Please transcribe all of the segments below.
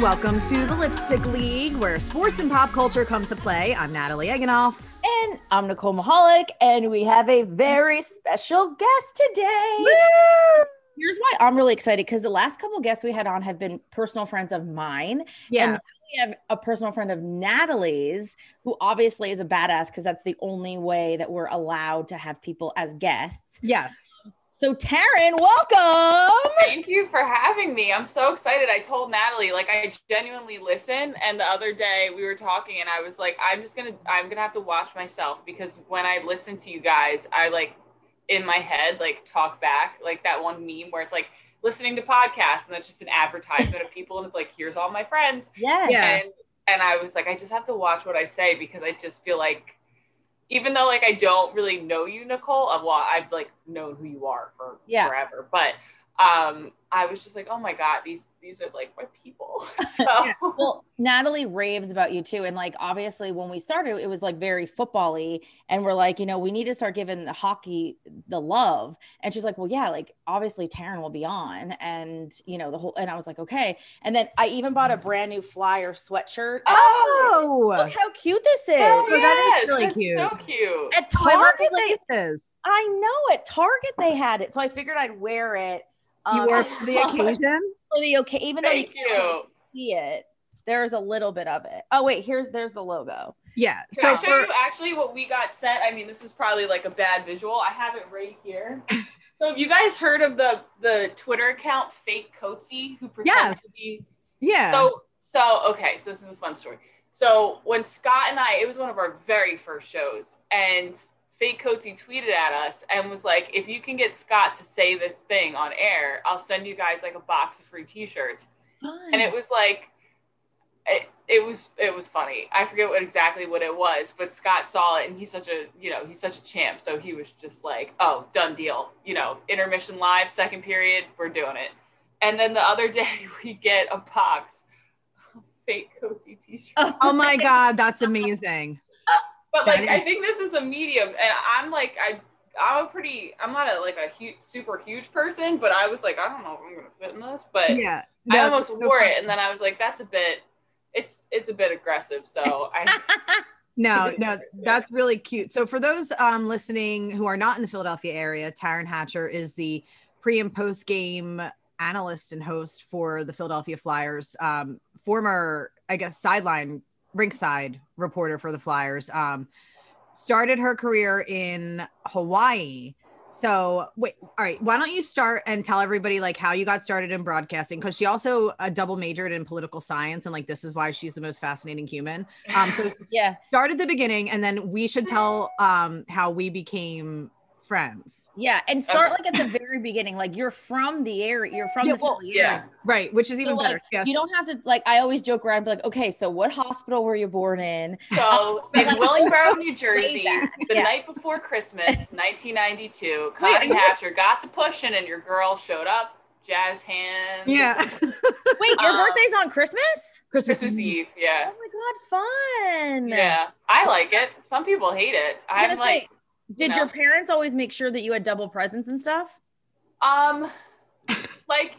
and welcome to the Lipstick League, where sports and pop culture come to play. I'm Natalie Egenolf. And I'm Nicole Michalik, and we have a very special guest today. Woo! Here's why I'm really excited because the last couple guests we had on have been personal friends of mine. Yeah. And we have a personal friend of Natalie's, who obviously is a badass because that's the only way that we're allowed to have people as guests. Yes. So, Taryn, welcome. Thank you for having me. I'm so excited. I told Natalie, like, I genuinely listen. And the other day we were talking, and I was like, I'm just gonna, I'm gonna have to watch myself because when I listen to you guys, I like in my head, like, talk back, like that one meme where it's like listening to podcasts, and that's just an advertisement of people, and it's like, here's all my friends. Yes. Yeah. And and I was like, I just have to watch what I say because I just feel like. Even though like I don't really know you, Nicole, well, I've like known who you are for Yeah. forever, but um i was just like oh my god these these are like my people. So well natalie raves about you too and like obviously when we started it was like very football-y and we're like you know we need to start giving the hockey the love and she's like well yeah like obviously taryn will be on and you know the whole and i was like okay and then i even bought a brand new flyer sweatshirt Oh, look how cute this is. Oh, Oh, that is yes, really that's cute. so cute. at I target the they i know at target they had it so i figured i'd wear it You um, wore it for the occasion. for the okay even though you thank can't you see it there's a little bit of it oh wait here's there's the logo Yeah. Can So I show for you actually what we got sent? I mean, this is probably like a bad visual. I have it right here. So have you guys heard of the the Twitter account Fake Coatesy who pretends Yes. to be yeah. So so okay, so this is a fun story. So when Scott and I, it was one of our very first shows, and Fake Coatesy tweeted at us and was like, "If you can get Scott to say this thing on air, I'll send you guys like a box of free T-shirts." And it was like, it, it was it was funny. I forget what exactly what it was, but Scott saw it, and he's such a you know he's such a champ, so he was just like, "Oh, done deal." You know, intermission live, second period, we're doing it. And then the other day we get a box of fake Coatesy t-shirts. oh my God, that's amazing. But like I think this is a medium, and I'm like I I'm a pretty I'm not a like a huge super huge person, but I was like I don't know if I'm gonna fit in this, but Yeah. I almost wore it, and then I was like that's a bit it's it's a bit aggressive, so I No, no, that's really cute. So for those um listening who are not in the Philadelphia area, Taryn Hatcher is the pre and post game analyst and host for the Philadelphia Flyers. Um, former, I guess, sideline rinkside reporter for the Flyers. Um, started her career in Hawaii. So wait, all right. Why don't you start and tell everybody like how you got started in broadcasting? Because she also uh, double majored in political science, and like this is why she's the most fascinating human. Um, so yeah start at the beginning and then we should tell um how we became friends yeah and start like at the very beginning like you're from the area you're from Yeah, the well, yeah. area. right which is even So, like, better yes you don't have to like i always joke around be like okay so what hospital were you born in So in Willingboro, New Jersey, the yeah. night before Christmas, 1992, Wait, are Connie Hatcher got to pushing, and your girl showed up, jazz hands. yeah wait your Um, birthday's on christmas Christmas Eve, yeah, oh my god fun yeah. I like it. Some people hate it. I was I'm gonna say, like, did know. your parents always make sure that you had double presents and stuff um, like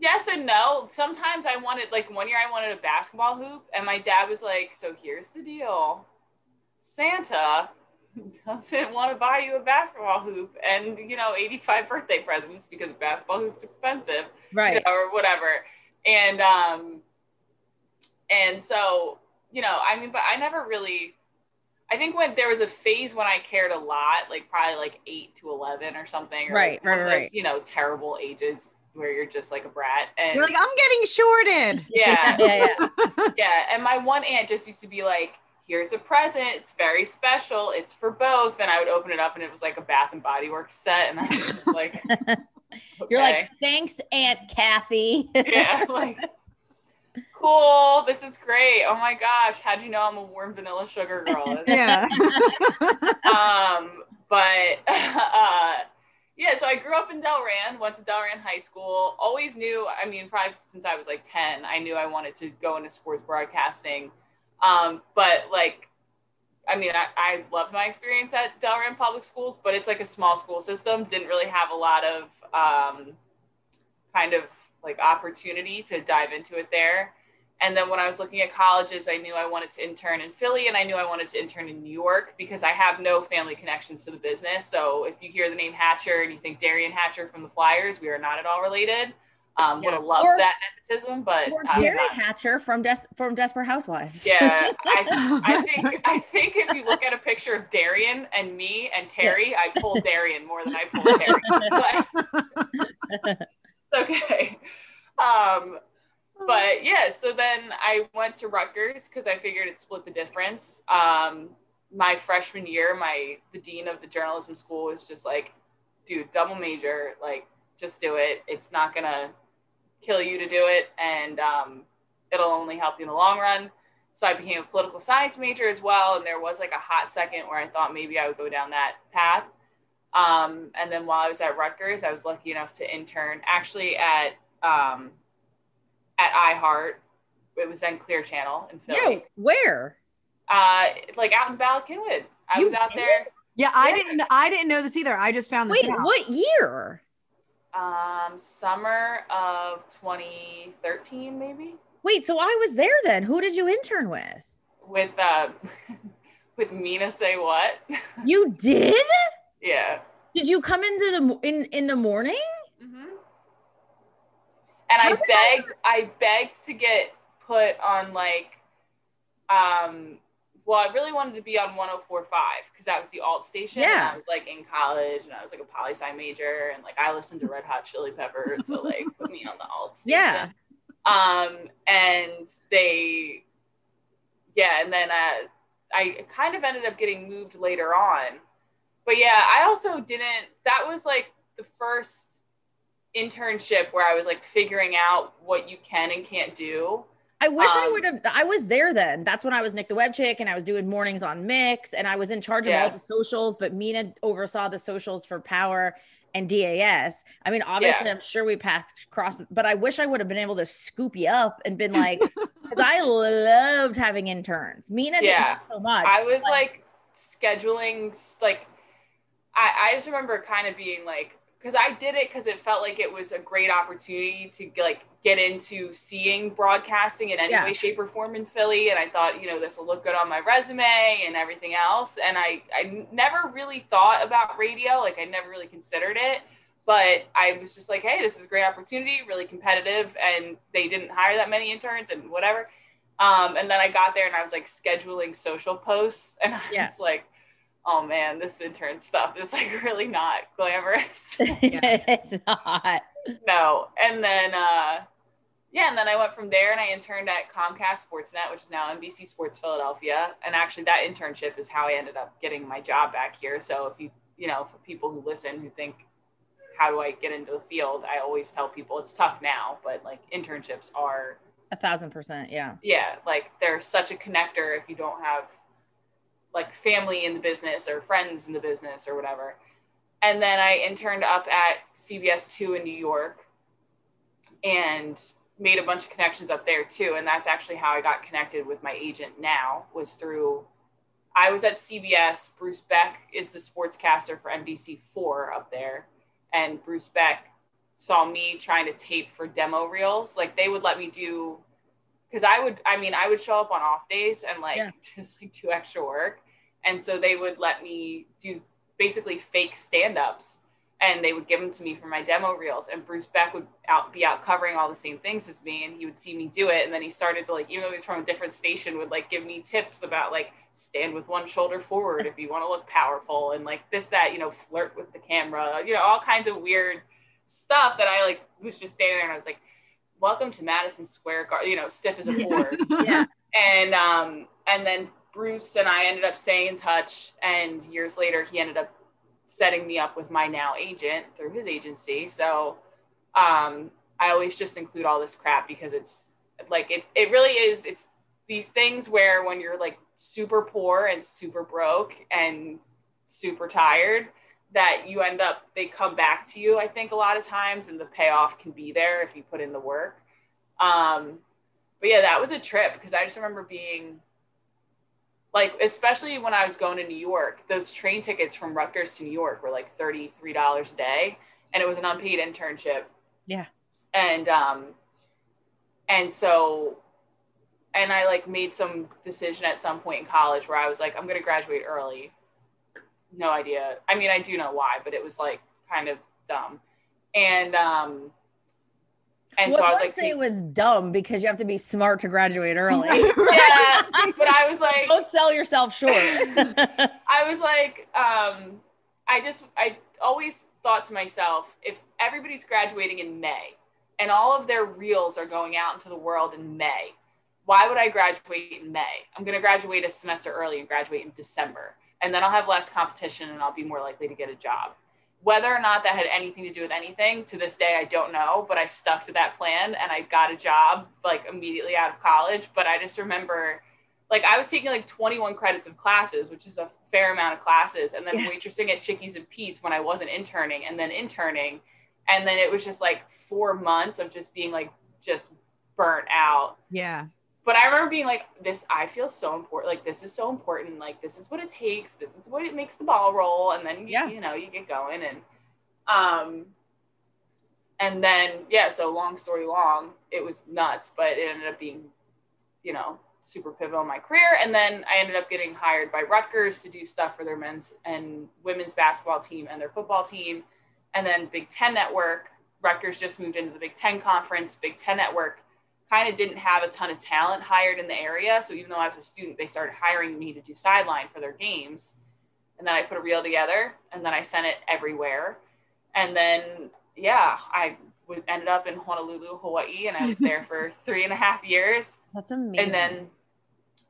yes and no. Sometimes I wanted, like one year, I wanted a basketball hoop, and my dad was like, "So here's the deal, Santa." doesn't want to buy you a basketball hoop and you know 85 birthday presents because basketball hoop's expensive right you know, or whatever. And um, and so you know, I mean, but I never really. I think when there was a phase when I cared a lot, like probably like eight to eleven or something, or Right, like right, those, right. You know, terrible ages where you're just like a brat, and you're like i'm getting shorted yeah, yeah yeah yeah. And my one aunt just used to be like, "Here's a present. It's very special. It's for both." And I would open it up, and it was like a Bath and Body Works set, and I was just like, you're like thanks aunt kathy yeah, like cool. This is great. Oh my gosh, how'd you know I'm a warm vanilla sugar girl? yeah um, but uh, yeah, so I grew up in Delran, went to Delran High School. Always knew. I mean, probably since I was like ten, I knew I wanted to go into sports broadcasting. Um, but like. I mean, I, I loved my experience at Delran Public Schools, but it's like a small school system. Didn't really have a lot of um, kind of like opportunity to dive into it there. And then when I was looking at colleges, I knew I wanted to intern in Philly and I knew I wanted to intern in New York because I have no family connections to the business. So if you hear the name Hatcher and you think Derian Hatcher from the Flyers, we are not at all related. Um, yeah. Would have loved or, that nepotism, but or Teri Hatcher from Des- from Desperate Housewives. Yeah, I, I, think I think if you look at a picture of Derian and me and Teri. I pull Derian more than I pull Teri. it's okay. Um, but yeah, so then I went to Rutgers because I figured it split the difference. Um, my freshman year, my the dean of the journalism school was just like, dude, double major, like just do it. It's not gonna kill you to do it, and um, it'll only help you in the long run. So I became a political science major as well, and there was like a hot second where I thought maybe I would go down that path. Um, and then while I was at Rutgers, I was lucky enough to intern actually at um, at iHeart. It was then Clear Channel in Philly. Yeah, where? Uh, like out in Bala Cynwyd. I you was out did? there. Yeah, I yeah. didn't. I didn't know this either. I just found this. Wait, out. what year? Um, summer of 2013, maybe. Wait, so I was there then. Who did you intern with? With uh, with Mina say what? You did? yeah. Did you come into the in in the morning? And I begged, I begged to get put on like, um, well, I really wanted to be on 104.5 because that was the alt station. Yeah. And I was like in college and I was like a poli sci major and like I listened to Red Hot Chili Peppers. so like put me on the alt station. Yeah. Um, and they, yeah. And then uh, I kind of ended up getting moved later on. But yeah, I also didn't, that was like the first internship where I was like figuring out what you can and can't do. I wish um, I would have. I was there then. That's when I was Nick the Web Chick, and I was doing mornings on Mix, and I was in charge of yeah. all the socials. But Mina oversaw the socials for Power and DAS. I mean, obviously, yeah. I'm sure we passed cross, but I wish I would have been able to scoop you up and been like, because I loved having interns. Mina yeah. did so much. I was like, like scheduling, like, I, I just remember kind of being like, because I did it because it felt like it was a great opportunity to like get into seeing broadcasting in any yeah. way, shape, or form in Philly. And I thought, you know, this will look good on my resume and everything else. And I, I never really thought about radio. Like I never really considered it. But I was just like, hey, this is a great opportunity, really competitive. And they didn't hire that many interns and whatever. Um, and then I got there and I was like scheduling social posts. And I yeah. was like, oh man, this intern stuff is like really not glamorous. it's not. No. And then uh yeah, and then I went from there and I interned at Comcast Sportsnet, which is now NBC Sports Philadelphia. And actually that internship is how I ended up getting my job back here. So if you, you know, for people who listen who think how do I get into the field, I always tell people it's tough now, but like internships are a thousand percent, yeah. Yeah, like they're such a connector if you don't have like family in the business or friends in the business or whatever. And then I interned up at CBS 2 in New York and made a bunch of connections up there too. And that's actually how I got connected with my agent now was through I was at CBS. Bruce Beck is the sportscaster for NBC4 up there. And Bruce Beck saw me trying to tape for demo reels. Like they would let me do because I would, I mean, I would show up on off days and like yeah. just like do extra work. And so they would let me do basically fake stand ups and they would give them to me for my demo reels. And Bruce Beck would out be out covering all the same things as me and he would see me do it. And then he started to like, even though he's from a different station, would like give me tips about like stand with one shoulder forward if you want to look powerful and like this, that, you know, flirt with the camera, you know, all kinds of weird stuff that I like was just standing there and I was like, welcome to Madison Square Garden, you know, stiff as a board. yeah. And um, and then Bruce and I ended up staying in touch. And years later, he ended up setting me up with my now agent through his agency. So um, I always just include all this crap because it's like it, it really is it's these things where when you're like super poor and super broke and super tired that you end up they come back to you i think a lot of times and the payoff can be there if you put in the work. Um but yeah that was a trip because i just remember being like especially when i was going to new york those train tickets from rutgers to new york were like $33 a day and it was an unpaid internship. Yeah. And um and so and I like made some decision at some point in college where I was like, I'm gonna graduate early. No idea. I mean, I do know why, but it was like kind of dumb. And um and well, so I was like, say it was dumb because you have to be smart to graduate early. yeah, but I was like, Don't sell yourself short. I was like, um, I just, I always thought to myself, if everybody's graduating in May and all of their reels are going out into the world in May, why would I graduate in May? I'm going to graduate a semester early and graduate in December. And then I'll have less competition and I'll be more likely to get a job. Whether or not that had anything to do with anything to this day, I don't know, but I stuck to that plan and I got a job like immediately out of college. But I just remember like I was taking like 21 credits of classes, which is a fair amount of classes, and then Yeah. waitressing at Chickies and Pete's when I wasn't interning, and then interning, and then it was just like four months of just being like just burnt out. Yeah. But I remember being like, this, I feel so important. Like, this is so important. Like, this is what it takes. This is what it makes the ball roll. And then, you, Yeah. you know, you get going. And, um, and then, yeah, so long story long, it was nuts, but it ended up being, you know, super pivotal in my career. And then I ended up getting hired by Rutgers to do stuff for their men's and women's basketball team and their football team. And then Big Ten Network, Rutgers just moved into the Big Ten Conference. Big Ten Network kind of didn't have a ton of talent hired in the area. So even though I was a student, they started hiring me to do sideline for their games. And then I put a reel together and then I sent it everywhere. And then, yeah, I ended up in Honolulu, Hawaii, and I was there for three and a half years. That's amazing. And then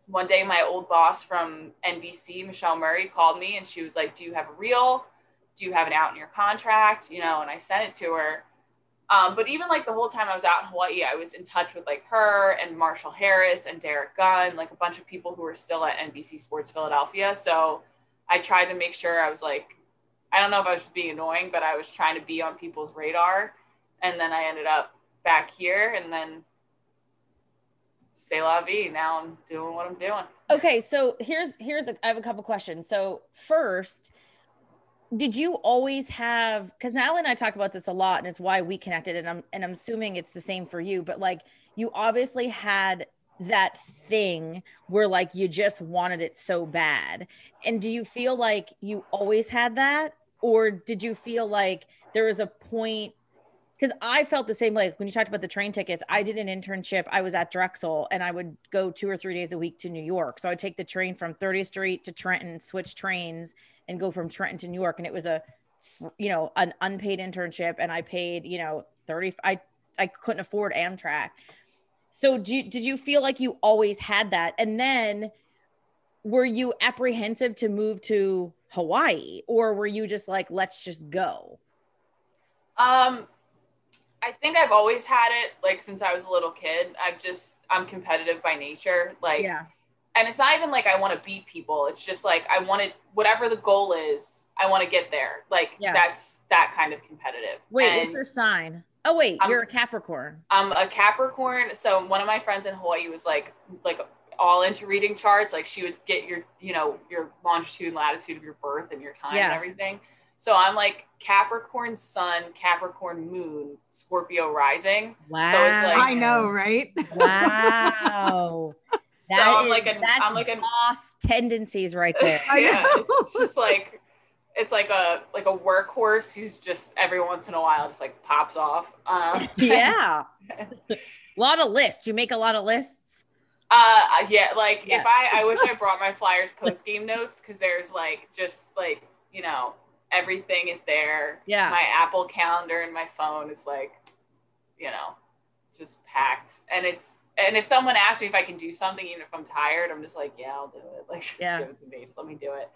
one day, my old boss from NBC, Michelle Murray, called me and she was like, Do you have a reel? Do you have it out in your contract? You know, and I sent it to her. Um, but even like the whole time I was out in Hawaii, I was in touch with like her and Marshall Harris and Derrick Gunn, like a bunch of people who were still at NBC Sports Philadelphia. So I tried to make sure I was like, I don't know if I was being annoying, but I was trying to be on people's radar. And then I ended up back here and then say la vie. Now I'm doing what I'm doing. okay, so here's here's a, I have a couple questions. So first, did you always have because Natalie and I talk about this a lot, and it's why we connected, and I'm and I'm assuming it's the same for you, but like you obviously had that thing where like you just wanted it so bad. And do you feel like you always had that? Or did you feel like there was a point because I felt the same like when you talked about the train tickets, I did an internship. I was at Drexel and I would go two or three days a week to New York. So I'd take the train from 30th Street to Trenton, switch trains and go from Trenton to New York. And it was a, you know, an unpaid internship. And I paid, you know, 30, I, I couldn't afford Amtrak. So do you, did you feel like you always had that? And then were you apprehensive to move to Hawaii or were you just like, let's just go? Um, I think I've always had it like since I was a little kid. I've just I'm competitive by nature. Like Yeah. And it's not even like I want to beat people. It's just like I want to whatever the goal is, I want to get there. Like Yeah. that's that kind of competitive. Wait, And what's your sign? Oh wait, I'm- you're a Capricorn. I'm a Capricorn. So one of my friends in Hawaii was like like all into reading charts. Like she would get your, you know, your longitude and latitude of your birth and your time Yeah. and everything. So I'm like Capricorn sun, Capricorn moon, Scorpio rising. Wow. So it's like- I know, right? Wow. So I'm is- like an- that's I'm like an- boss tendencies right there. Yeah, it's just like it's like a like a workhorse who's just every once in a while just like pops off. Um, yeah. A lot of lists. You make a lot of lists. Uh, yeah, like if I, I wish I brought my Flyers post game notes because there's like just like you know everything is there. Yeah. My Apple calendar and my phone is like, you know, just packed, and it's and if someone asks me if I can do something, even if I'm tired, I'm just like, yeah, I'll do it. Like, just Yeah. give it to me. Just let me do it.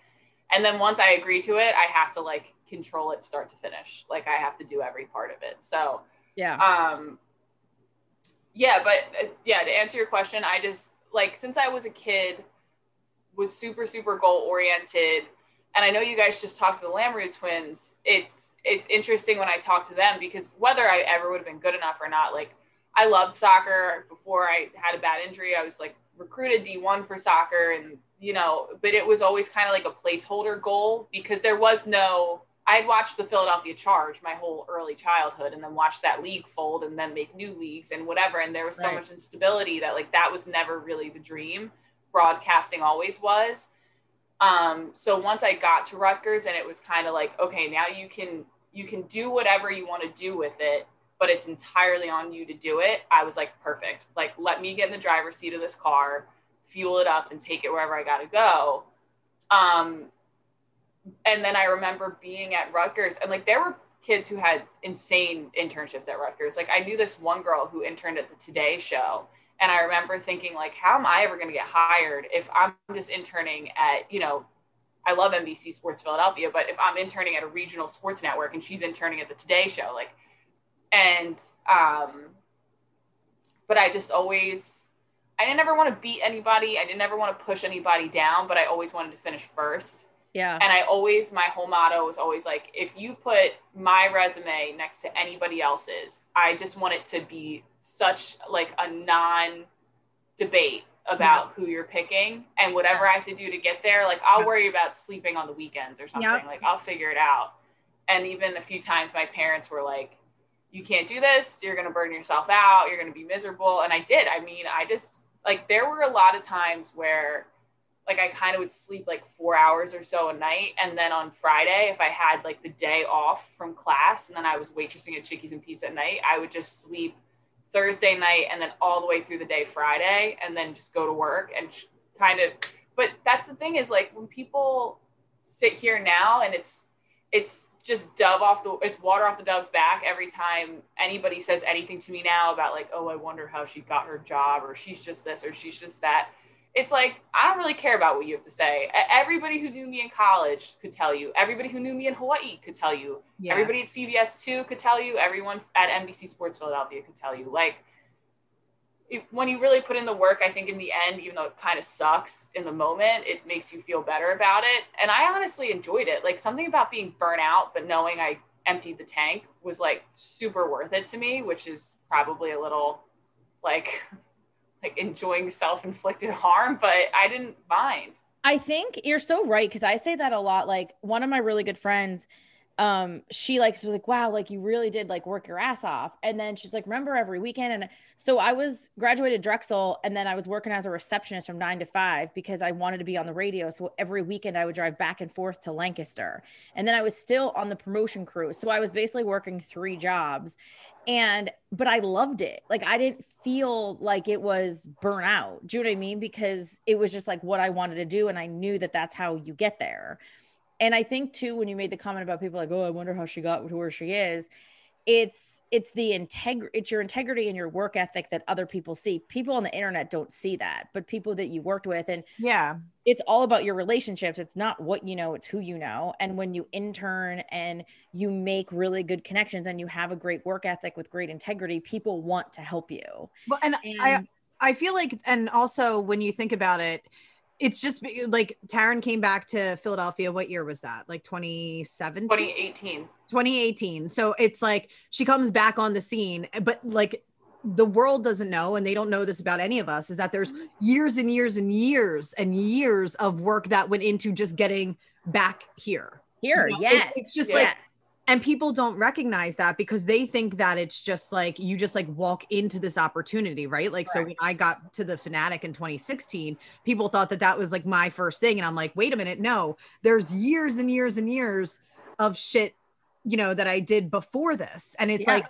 And then once I agree to it, I have to like control it start to finish. Like I have to do every part of it. So Yeah. um yeah but uh, yeah to answer your question i just like since i was a kid was super super goal oriented and i know you guys just talked to the Lamoureux twins it's it's interesting when i talk to them because whether i ever would have been good enough or not like i loved soccer before i had a bad injury i was like recruited d1 for soccer and you know but it was always kind of like a placeholder goal because there was no I had watched the Philadelphia Charge my whole early childhood and then watched that league fold and then make new leagues and whatever. And there was so Right. much instability that like that was never really the dream. Broadcasting always was. Um, so once I got to Rutgers and it was kind of like, okay, now you can you can do whatever you want to do with it, but it's entirely on you to do it. I was like, perfect. Like, let me get in the driver's seat of this car, fuel it up, and take it wherever I gotta go. Um, and then I remember being at Rutgers and like there were kids who had insane internships at Rutgers. Like I knew this one girl who interned at the Today Show. And I remember thinking, like, how am I ever going to get hired if I'm just interning at, you know, I love NBC Sports Philadelphia, but if I'm interning at a regional sports network and she's interning at the Today Show, like, and, um, but I just always, I didn't ever want to beat anybody. I didn't ever want to push anybody down, but I always wanted to finish first Yeah. and I always my whole motto was always like if you put my resume next to anybody else's, I just want it to be such like a non debate about who you're picking and whatever I have to do to get there, like I'll Yeah. worry about sleeping on the weekends or something. Like I'll figure it out. And even a few times my parents were like, you can't do this, you're gonna burn yourself out, you're gonna be miserable. And I did. I mean, I just like there were a lot of times where like I kind of would sleep like four hours or so a night. And then on Friday, if I had like the day off from class and then I was waitressing at Chickies and Pete's at night, I would just sleep Thursday night and then all the way through the day Friday and then just go to work and kind of. But that's the thing is like when people sit here now and it's, it's just dove off the, it's water off the dove's back every time anybody says anything to me now about like, oh, I wonder how she got her job or she's just this or she's just that it's like I don't really care about what you have to say. Everybody who knew me in college could tell you. Everybody who knew me in Hawaii could tell you. Yeah. Everybody at CBS two could tell you. Everyone at NBC Sports Philadelphia could tell you. Like it- when you really put in the work, I think in the end, even though it kind of sucks in the moment, it makes you feel better about it. And I honestly enjoyed it. Like something about being burnt out, but knowing I emptied the tank was like super worth it to me, which is probably a little like like enjoying self-inflicted harm, but I didn't mind. I think you're so right because I say that a lot. Like one of my really good friends, um, she like was like, "Wow, like you really did like work your ass off." And then she's like, "Remember every weekend?" And so I was graduated Drexel, and then I was working as a receptionist from nine to five because I wanted to be on the radio. So every weekend I would drive back and forth to Lancaster, and then I was still on the promotion crew. So I was basically working three jobs, and but I loved it. Like I didn't feel like it was burnout. Do you know what I mean? Because it was just like what I wanted to do, and I knew that that's how you get there. And I think too, when you made the comment about people like, oh, I wonder how she got to where she is, it's it's the integrity, it's your integrity and your work ethic that other people see. People on the internet don't see that, but people that you worked with, and Yeah. it's all about your relationships. It's not what you know, it's who you know. And when you intern and you make really good connections and you have a great work ethic with great integrity, people want to help you. Well, and, I I feel like, and also when you think about it, it's just like Taryn came back to Philadelphia. What year was that? Like 2017? 2018. 2018. So it's like she comes back on the scene, but like the world doesn't know, and they don't know this about any of us, is that there's mm-hmm. years and years and years and years of work that went into just getting back here. here, You know, it- yes. it's just yes. like and people don't recognize that because they think that it's just like you just like walk into this opportunity right? Like so when i got to the fanatic in 2016 people thought that that was like my first thing. And i'm like wait a minute no there's years and years and years of shit you know that i did before this. And it's Yeah. like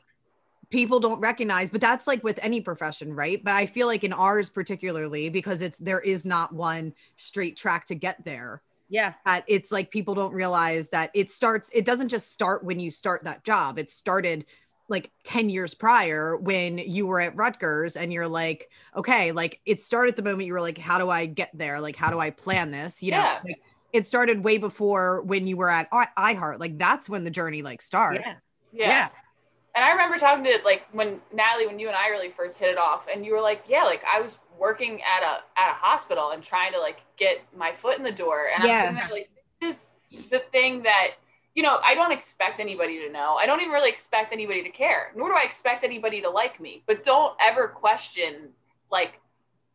people don't recognize but that's like with any profession right? But i feel like in ours particularly because it's there is not one straight track to get there yeah. that it's like people don't realize that it starts it doesn't just start when you start that job it started like 10 years prior when you were at Rutgers and you're like okay like it started the moment you were like how do I get there like how do I plan this you know Yeah. like it started way before when you were at I- iHeart like that's when the journey like starts Yeah. Yeah. Yeah. And I remember talking to like when Natalie, when you and I really first hit it off, and you were like, "Yeah, like I was working at a at a hospital and trying to like get my foot in the door." And Yeah. I'm sitting there like, "This is the thing that you know. I don't expect anybody to know. I don't even really expect anybody to care. Nor do I expect anybody to like me. But don't ever question like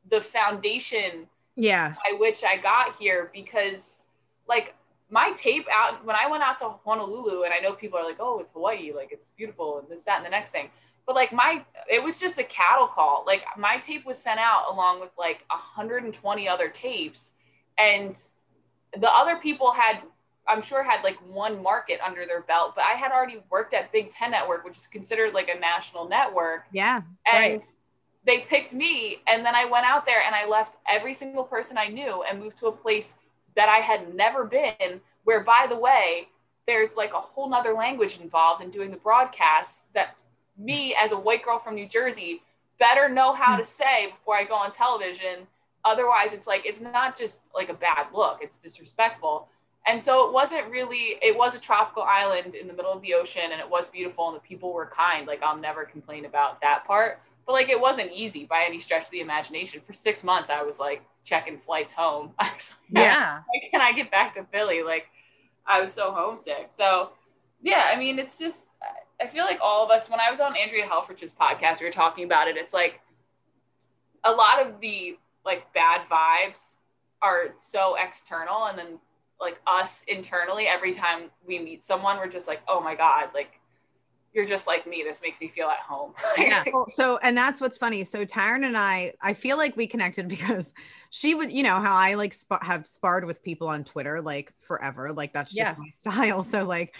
the foundation yeah by which I got here because like my tape out when I went out to Honolulu, and I know people are like, "Oh, it's Hawaii, like it's beautiful," and this, that, and the next thing. But like my, it was just a cattle call. Like my tape was sent out along with like 120 other tapes, and the other people had, I'm sure, had like one market under their belt. But I had already worked at Big Ten Network, which is considered like a national network. Yeah, and. right. They picked me, and then I went out there and I left every single person I knew and moved to a place that I had never been, where by the way, there's like a whole nother language involved in doing the broadcasts that me as a white girl from New Jersey better know how to say before I go on television. Otherwise, it's like it's not just like a bad look, it's disrespectful. And so it wasn't really, it was a tropical island in the middle of the ocean and it was beautiful and the people were kind. Like I'll never complain about that part. But like it wasn't easy by any stretch of the imagination. For six months, I was like checking flights home. I was like, Yeah. When can I get back to Philly? Like I was so homesick. So yeah, I mean, it's just I feel like all of us. When I was on Andrea Helfrich's podcast, we were talking about it. It's like a lot of the like bad vibes are so external, and then like us internally, every time we meet someone, we're just like, oh my god, like you're just like me. This makes me feel at home. Yeah. Well, so and that's what's funny. So Taryn and I, I feel like we connected because she would, you know, how I like sp- have sparred with people on Twitter like forever. Like that's just Yeah. my style. So like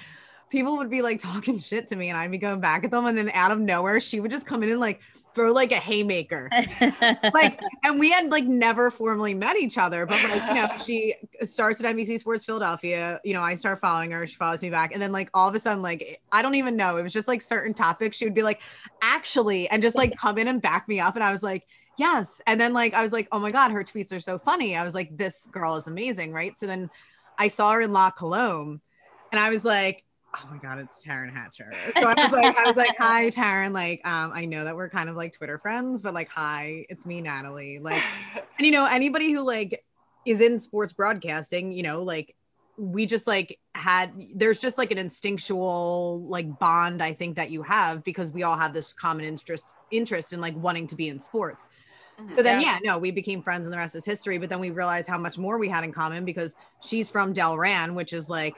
people would be like talking shit to me and I'd be going back at them, and then out of nowhere, she would just come in and like throw like a haymaker. like and we had like never formally met each other but like you know she starts at NBC Sports Philadelphia you know I start following her she follows me back and then like all of a sudden like I don't even know it was just like certain topics she would be like actually and just like come in and back me up and I was like yes and then like I was like oh my god her tweets are so funny I was like this girl is amazing right so then I saw her in La Colombe and I was like oh my god it's Taryn Hatcher. So I was like I was like hi Taryn like um I know that we're kind of like Twitter friends but like hi it's me Natalie like and you know anybody who like is in sports broadcasting you know like we just like had there's just like an instinctual like bond i think that you have because we all have this common interest interest in like wanting to be in sports. So then yeah. no we became friends and the rest is history but then we realized how much more we had in common because she's from delran which is like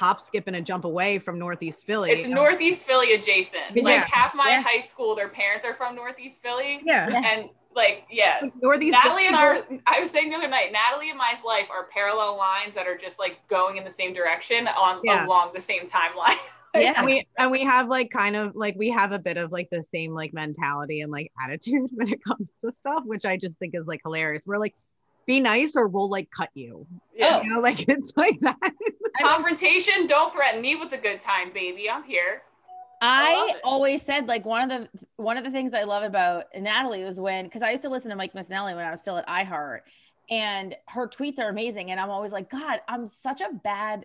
hop skip and a jump away from northeast philly it's Northeast Philly adjacent. Yeah. Like half my Yeah. high school, their parents are from Northeast Philly. yeah And like, yeah. northeast Natalie and our, I was saying the other night, Natalie and my life are parallel lines that are just like going in the same direction on Yeah. along the same timeline. yeah. and we and we have like kind of like we have a bit of like the same like mentality and like attitude when it comes to stuff which i just think is like hilarious we're like be nice or we'll like cut you Yeah. you know like it's like that Confrontation, don't threaten me with a good time, baby. I'm here. I I always said like one of the one of the things I love about Natalie was when because I used to listen to Mike Missanelli when I was still at iHeart, and her tweets are amazing, and I'm always like, God, I'm such a bad, co-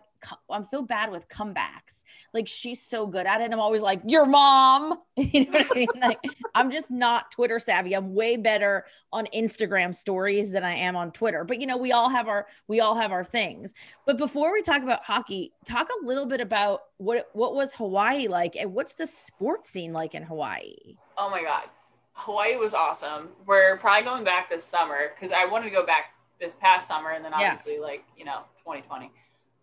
I'm so bad with comebacks. Like she's so good at it. And I'm always like, your mom, you know what I mean? Like I'm just not Twitter savvy. I'm way better on Instagram stories than I am on Twitter. But you know, we all have our we all have our things. But before we talk about hockey, talk a little bit about what what was Hawaii like and what's the sports scene like in Hawaii? Oh my God. Hawaii was awesome. We're probably going back this summer because I wanted to go back this past summer and then Yeah. obviously like, you know, 2020.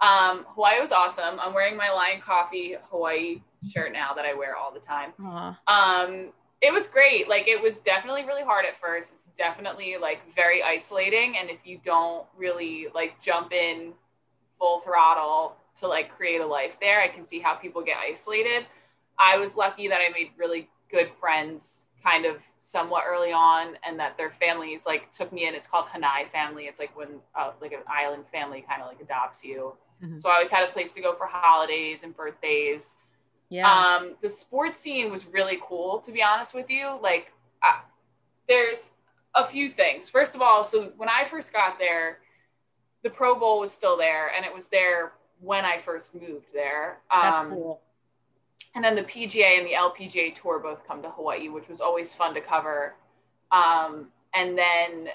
Um, Hawaii was awesome. I'm wearing my Lion Coffee Hawaii shirt now that I wear all the time. Um, it was great. Like it was definitely really hard at first. It's definitely like very isolating. And if you don't really like jump in full throttle to like create a life there, I can see how people get isolated. I was lucky that I made really good friends kind of somewhat early on and that their families like took me in. It's called Hanai family. It's like when uh, like an island family kind of like adopts you. Mhm. So I always had a place to go for holidays and birthdays. Yeah. Um, the sports scene was really cool, to be honest with you. Like, I, there's a few things. First of all, so when I first got there, the Pro Bowl was still there, and it was there when I first moved there. That's Um, cool. and then the PGA and the LPGA tour both come to Hawaii, which was always fun to cover. Um, and then,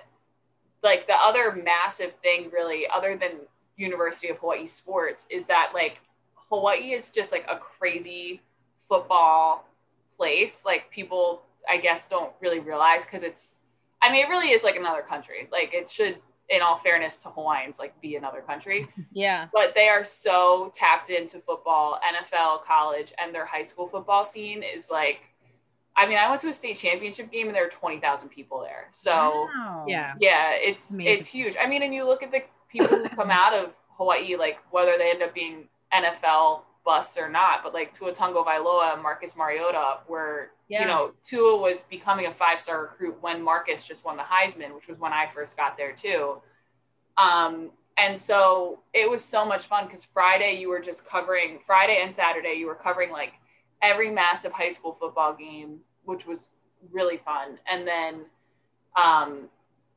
like the other massive thing, really, other than University of Hawaii sports, is that like Hawaii is just like a crazy football place. Like people, I guess, don't really realize because it's. I mean, it really is like another country. Like it should in all fairness to Hawaiians, like be another country. Yeah. But they are so tapped into football, NFL, college, and their high school football scene is like, I mean, I went to a state championship game and there were 20,000 people there. So Wow. Yeah. yeah, it's Amazing. it's huge. I mean, and you look at the people who come out of Hawaii, like whether they end up being NFL busts or not, but like Tua Tagovailoa and Marcus Mariota were, Yeah. you know, Tua was becoming a five star recruit when Marcus just won the Heisman, which was when I first got there too. Um, and so it was so much fun because Friday you were just covering Friday and Saturday you were covering like every massive high school football game, which was really fun. And then um,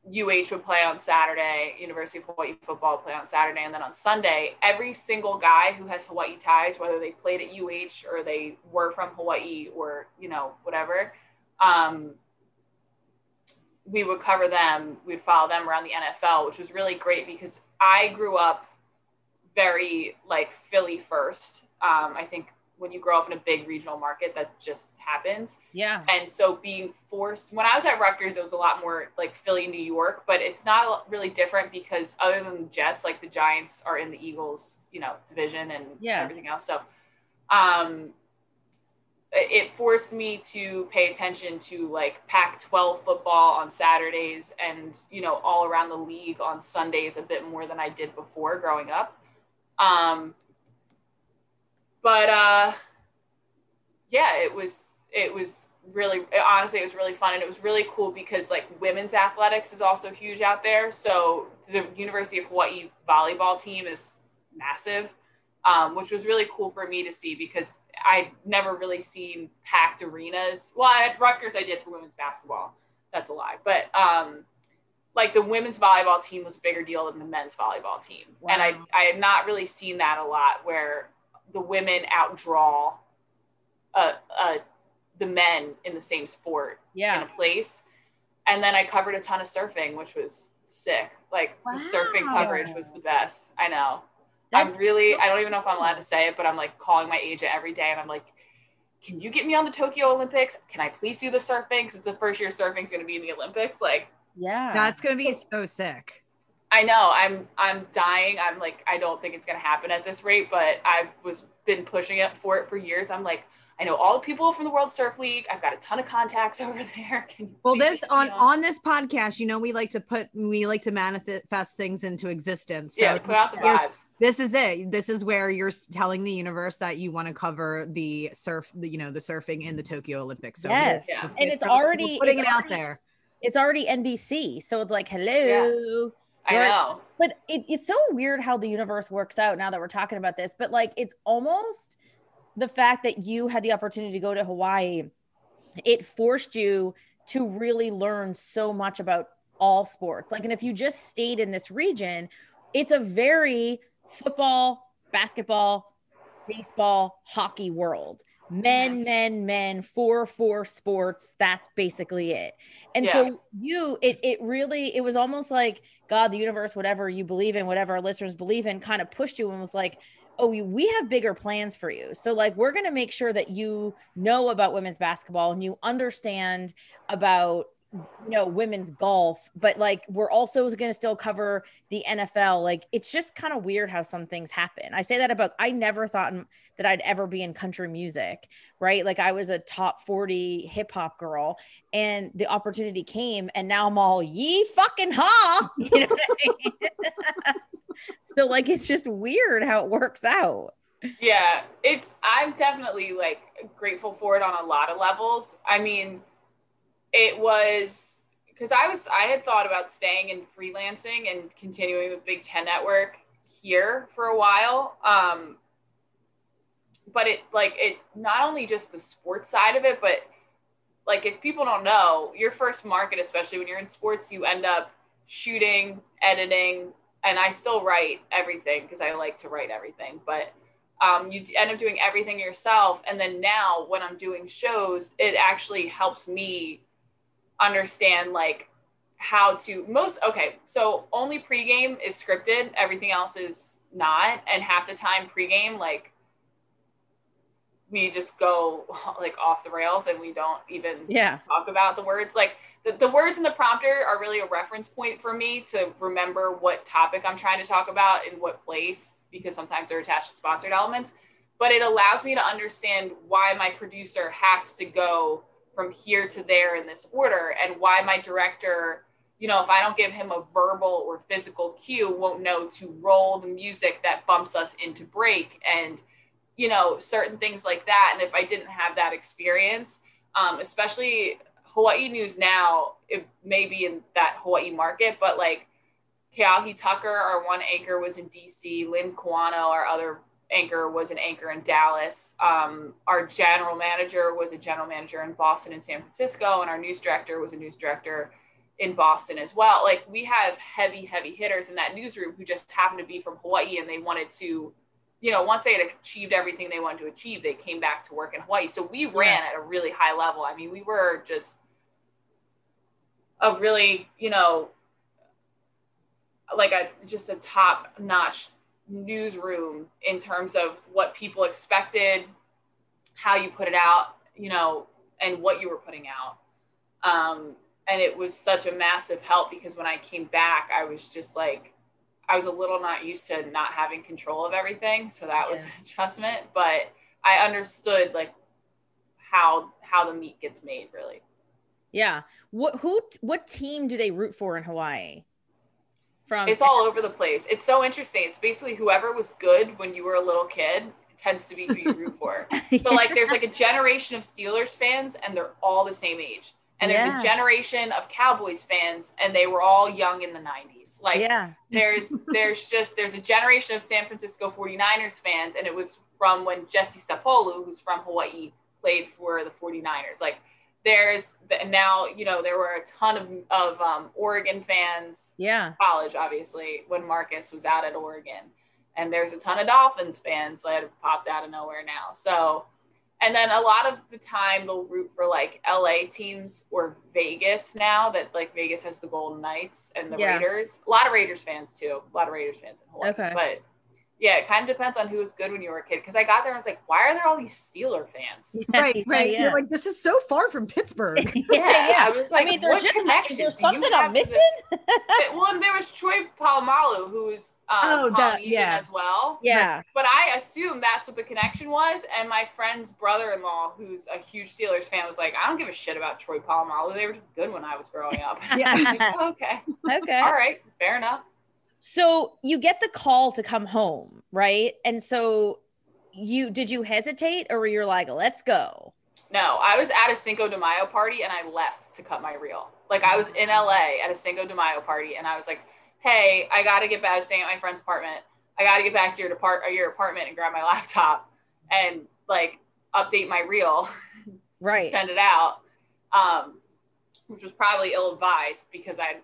UH would play on Saturday, University of Hawaii football play on Saturday, and then on Sunday, every single guy who has Hawaii ties, whether they played at UH or they were from Hawaii or you know whatever, um, we would cover them. We'd follow them around the NFL, which was really great because I grew up very like Philly first. Um, I think when you grow up in a big regional market, that just happens. Yeah. And so being forced, when I was at Rutgers, it was a lot more like Philly, New York, but it's not really different because other than the Jets, like the Giants are in the Eagles, you know, division and Yeah. everything else. So, um, it forced me to pay attention to like Pac 12 football on Saturdays and, you know, all around the league on Sundays a bit more than I did before growing up. Um, but uh, yeah, it was it was really honestly it was really fun and it was really cool because like women's athletics is also huge out there. So the University of Hawaii volleyball team is massive, um, which was really cool for me to see because I'd never really seen packed arenas. Well, at Rutgers I did for women's basketball. That's a lie, but um, like the women's volleyball team was a bigger deal than the men's volleyball team, and I I had not really seen that a lot where the women outdraw uh, uh, the men in the same sport yeah. in a place. And then I covered a ton of surfing, which was sick. Like the surfing coverage was the best. I know. That's I'm really, I don't even know if I'm allowed to say it, but I'm like calling my agent every day and I'm like, can you get me on the Tokyo Olympics? Can I please do the surfing? Because it's the first year surfing's going to be in the Olympics. Like, Yeah. That's gonna be so sick. I know I'm I'm dying. I'm like I don't think it's gonna happen at this rate, but I've was been pushing it for it for years. I'm like I know all the people from the World Surf League. I've got a ton of contacts over there. Can you Well, this get me on on this podcast, you know, we like to put we like to manifest things into existence. So yeah, put out the vibes. this is it. This is where you're telling the universe that you want to cover the surf, the, you know, the surfing in the Tokyo Olympics. So Yes. Yeah. And it's we're already- putting it's it out already- there. it's already NBC. So it's like, hello. I Right. know. But it, it's so weird how the universe works out now that we're talking about this. But like, it's almost the fact that you had the opportunity to go to Hawaii, it forced you to really learn so much about all sports. Like, and if you just stayed in this region, it's a very football, basketball, baseball, hockey world. Men, men, men, four, four sports. That's basically it. And Yeah. so you, it, it really, it was almost like God, the universe, whatever you believe in, whatever our listeners believe in, kind of pushed you and was like, oh, you- we have bigger plans for you. So, like, we're going to make sure that you know about women's basketball and you understand about, you know, women's golf, but like, we're also going to still cover the NFL. Like, it's just kind of weird how some things happen. I say that about, I never thought that I'd ever be in country music, right? Like, I was a top 40 hip hop girl and the opportunity came and now I'm all ye fucking ha. You know I mean? so like it's just weird how it works out. Yeah, it's I'm definitely like grateful for it on a lot of levels. I mean, it was because I was I had thought about staying and freelancing and continuing with Big Ten Network here for a while. Um, but it like it not only just the sports side of it, but like if people don't know, your first market, especially when you're in sports, you end up shooting, editing, and I still write everything because I like to write everything, but um, you end up doing everything yourself. And then now when I'm doing shows, it actually helps me understand like how to most okay. So only pregame is scripted, everything else is not. And half the time pregame, like we just go like off the rails and we don't even Yeah. talk about the words. Like the, the words in the prompter are really a reference point for me to remember what topic I'm trying to talk about in what place, because sometimes they're attached to sponsored elements. But it allows me to understand why my producer has to go from here to there in this order and why my director you know, if I don't give him a verbal or physical cue, won't know to roll the music that bumps us into break and, you know, certain things like that. And if I didn't have that experience, um, especially Hawaii News now, it may be in that Hawaii market, but like Keahi Tucker, our one anchor was in DC, Lynn Kawano, our other anchor was an anchor in Dallas. Um, our general manager was a general manager in Boston and San Francisco, and our news director was a news director in Boston as well. Like we have heavy, heavy hitters in that newsroom who just happened to be from Hawaii and they wanted to, you know, once they had achieved everything they wanted to achieve, they came back to work in Hawaii. So we ran at a really high level. I mean, we were just a really, you know, like a just a top notch newsroom in terms of what people expected, how you put it out, you know, and what you were putting out. Um, and it was such a massive help because when I came back, I was just like, I was a little not used to not having control of everything. So that was Yeah. an adjustment, but I understood like how how the meat gets made really. Yeah. What who what team do they root for in Hawaii? From It's all over the place. It's so interesting. It's basically whoever was good when you were a little kid tends to be who you root for. So like there's like a generation of Steelers fans and they're all the same age. And there's Yeah. a generation of Cowboys fans and they were all young in the 90s. Like yeah. there's there's just there's a generation of San Francisco 49ers fans and it was from when Jesse Sapolu who's from Hawaii played for the 49ers. Like there's the, and now you know there were a ton of of um, Oregon fans Yeah. college, obviously, when Marcus was out at Oregon. And there's a ton of Dolphins fans that have popped out of nowhere now. So, and then a lot of the time they'll root for like LA teams or Vegas now that like Vegas has the Golden Knights and the Yeah. Raiders. A lot of Raiders fans too. A lot of Raiders fans in Hawaii. Okay. But yeah, it kind of depends on who was good when you were a kid. Because I got there and I was like, why are there all these Steeler fans? right, Yeah, right. Yeah. You're like, this is so far from Pittsburgh. yeah. Yeah. I was like, I mean, there's what just connection there's do something I'm missing. the- well, and there was Troy Polamalu, who's um, Oh, that- yeah. as well. Yeah. But I assume that's what the connection was. And my friend's brother-in-law, who's a huge Steelers fan, was like, I don't give a shit about Troy Polamalu. They were just good when I was growing up. Yeah. I'm like, okay, Okay. all right, fair enough. So you get the call to come home, right? And so you did you hesitate or were you like, let's go? No, I was at a Cinco de Mayo party and I left to cut my reel. Like I was in LA at a Cinco de Mayo party and I was like, "Hey, I got to get back. I was staying at my friend's apartment. I got to get back to your depart or your apartment and grab my laptop and like update my reel, Right. send it out." Um, which was probably ill advised because I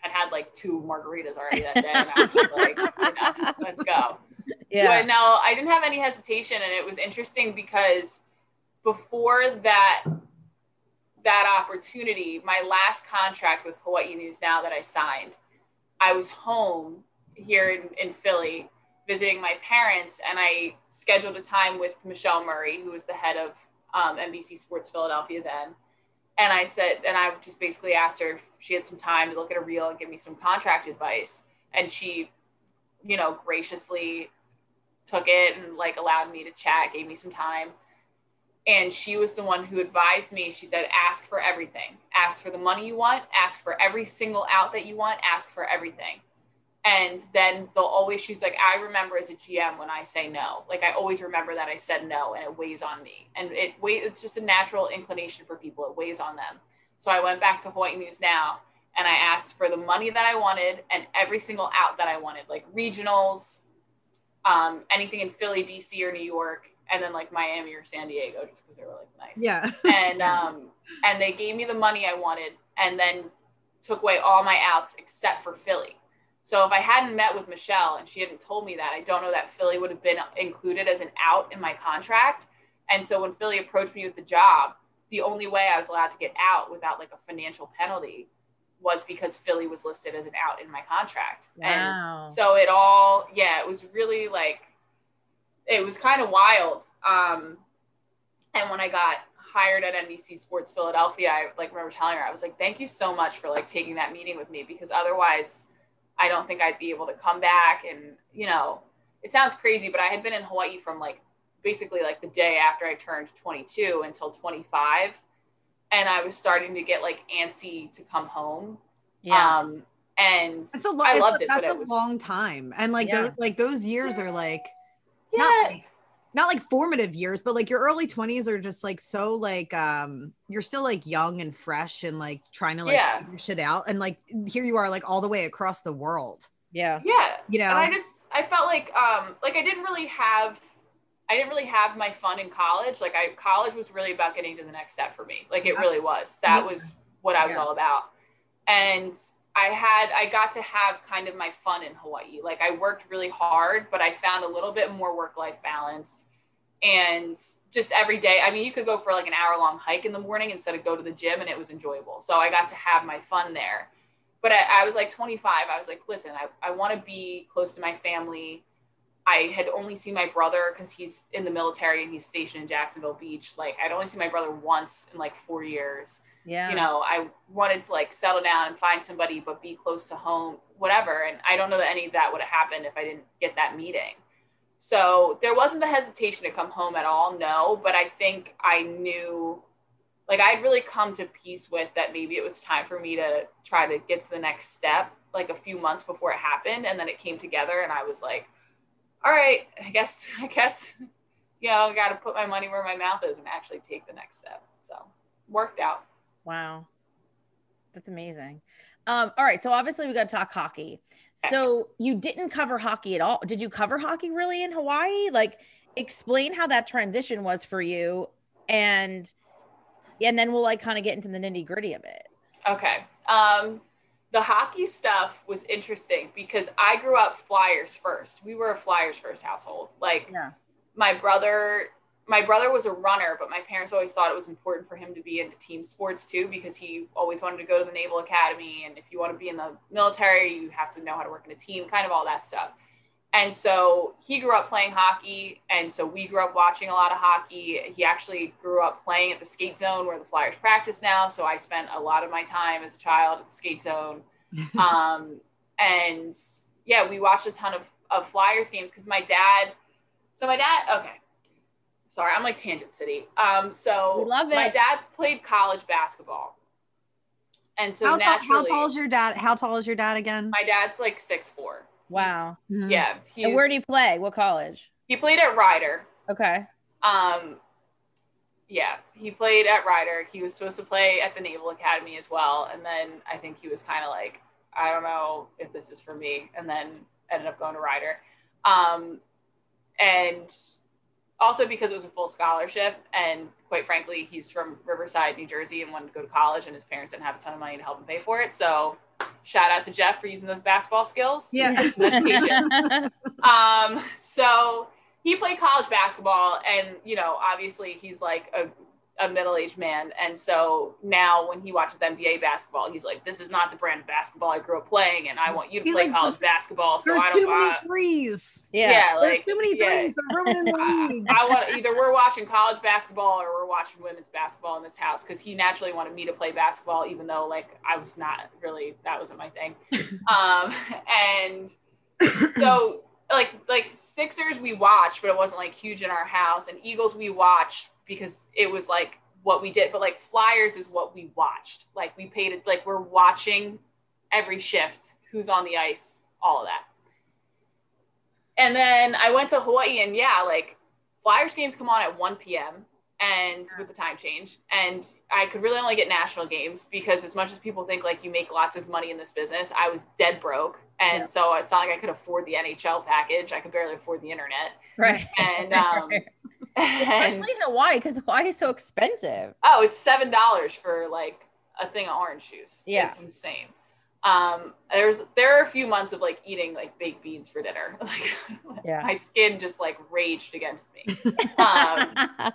had had like two margaritas already that day and I was just like, know, "Let's go." Yeah. But no, I didn't have any hesitation, and it was interesting because before that that opportunity, my last contract with Hawaii News Now that I signed, I was home here in, in Philly visiting my parents, and I scheduled a time with Michelle Murray, who was the head of um, NBC Sports Philadelphia then. And I said, and I just basically asked her if she had some time to look at a reel and give me some contract advice. And she, you know, graciously took it and like allowed me to chat, gave me some time. And she was the one who advised me. She said, ask for everything. Ask for the money you want, ask for every single out that you want, ask for everything. And then they'll always, she's like, I remember as a GM when I say no. Like I always remember that I said no and it weighs on me. And it weight it's just a natural inclination for people. It weighs on them. So I went back to Hawaii News Now and I asked for the money that I wanted and every single out that I wanted, like regionals, um, anything in Philly, DC, or New York, and then like Miami or San Diego, just because they were like nice. yeah. And um, and they gave me the money I wanted, and then took away all my outs except for Philly. So if I hadn't met with Michelle and she hadn't told me that, I don't know that Philly would have been included as an out in my contract. And so when Philly approached me with the job, the only way I was allowed to get out without like a financial penalty was because Philly was listed as an out in my contract. Wow. And so it all, yeah, it was really like, it was kind of wild. Um, And when I got hired at NBC Sports Philadelphia, I like remember telling her, I was like, thank you so much for like taking that meeting with me because otherwise I don't think I'd be able to come back. And, you know, it sounds crazy, but I had been in Hawaii from like basically like the day after I turned 22 until 25. And I was starting to get like antsy to come home. Yeah. Um, and It's a lo- I loved a- it, but That's it a was long time, and like Yeah. those, like those years are like yeah, not like not like formative years, but like your early twenties are just like so like um you're still like young and fresh and like trying to like Yeah. figure shit out, and like here you are like all the way across the world, Yeah. yeah. you know. and I just I felt like um like I didn't really have I didn't really have my fun in college. Like I college was really about getting to the next step for me. Like it really was. That was what I was Yeah. all about. And I had I got to have kind of my fun in Hawaii. Like I worked really hard, but I found a little bit more work-life balance. And just every day, I mean, you could go for like an hour long hike in the morning instead of go to the gym and it was enjoyable. So I got to have my fun there but I, I was like 25 i was like listen i, I want to be close to my family i had only seen my brother because he's in the military and he's stationed in jacksonville beach like i'd only seen my brother once in like four years Yeah. you know i wanted to like settle down and find somebody but be close to home whatever and i don't know that any of that would have happened if i didn't get that meeting. So there wasn't the hesitation to come home at all no but i think i knew like I'd really come to peace with that maybe it was time for me to try to get to the next step like a few months before it happened and then it came together and I was like all right I guess I guess you know I got to put my money where my mouth is and actually take the next step. So worked out Wow. That's amazing. Um, all right. So obviously we got to talk hockey. So you didn't cover hockey at all. Did you cover hockey really in Hawaii? Like explain how that transition was for you and and then we'll like kind of get into the nitty gritty of it. Okay. Um, the hockey stuff was interesting because I grew up Flyers first. We were a Flyers first household. Like Yeah. my brother, my brother was a runner, but my parents always thought it was important for him to be into team sports too because he always wanted to go to the Naval Academy. And if you want to be in the military, you have to know how to work in a team, kind of all that stuff. And so he grew up playing hockey. And so we grew up watching a lot of hockey. He actually grew up playing at the skate zone where the Flyers practice now. So I spent a lot of my time as a child at the skate zone. um, and yeah, we watched a ton of, of Flyers games because my dad, so my dad, okay. Sorry, I'm like tangent city. Um, so We love it. my dad played college basketball. And so how, tall, naturally, how tall is your dad? How tall is your dad again? my dad's like six four. Wow. Mhm. Yeah. And where did he play? What college? he played at Rider. Okay. Um, yeah, he played at Rider. He was supposed to play at the Naval Academy as well, and then I think he was kind of like, I don't know if this is for me, and then ended up going to Rider. Um, and also because it was a full scholarship, and quite frankly, he's from Riverside, New Jersey, and wanted to go to college, and his parents didn't have a ton of money to help him pay for it. So, shout out to Jeff for using those basketball skills. Yeah. assist in education. Um, so he played college basketball, and you know, obviously, he's like a, a middle-aged man, and so now when he watches NBA basketball, he's like, "This is not the brand of basketball I grew up playing, and I want you to He's play like, college basketball." So There's I too don't. many Uh, threes. yeah. yeah, There's like too many yeah. threes. They're ruining the league. I want either we're watching college basketball or we're watching women's basketball in this house because he naturally wanted me to play basketball, even though like I was not really that wasn't my thing. Um, and so like like Sixers we watched, but it wasn't like huge in our house, and Eagles we watched because it was like what we did, but like Flyers is what we watched. Like we paid it like we're watching every shift, who's on the ice, all of that. And then I went to Hawaii and yeah, like Flyers games come on at 1 p.m. and with the time change. And I could really only get national games because as much as people think like you make lots of money in this business, I was dead broke. And Yeah. so it's not like I could afford the NHL package. I could barely afford the internet. Right. And um Especially in Hawaii because Hawaii is so expensive. oh, it's seven dollars for like a thing of orange juice. Yeah. It's insane. Um, there's there are a few months of like eating like baked beans for dinner. Like Yeah. my skin just like raged against me. Um,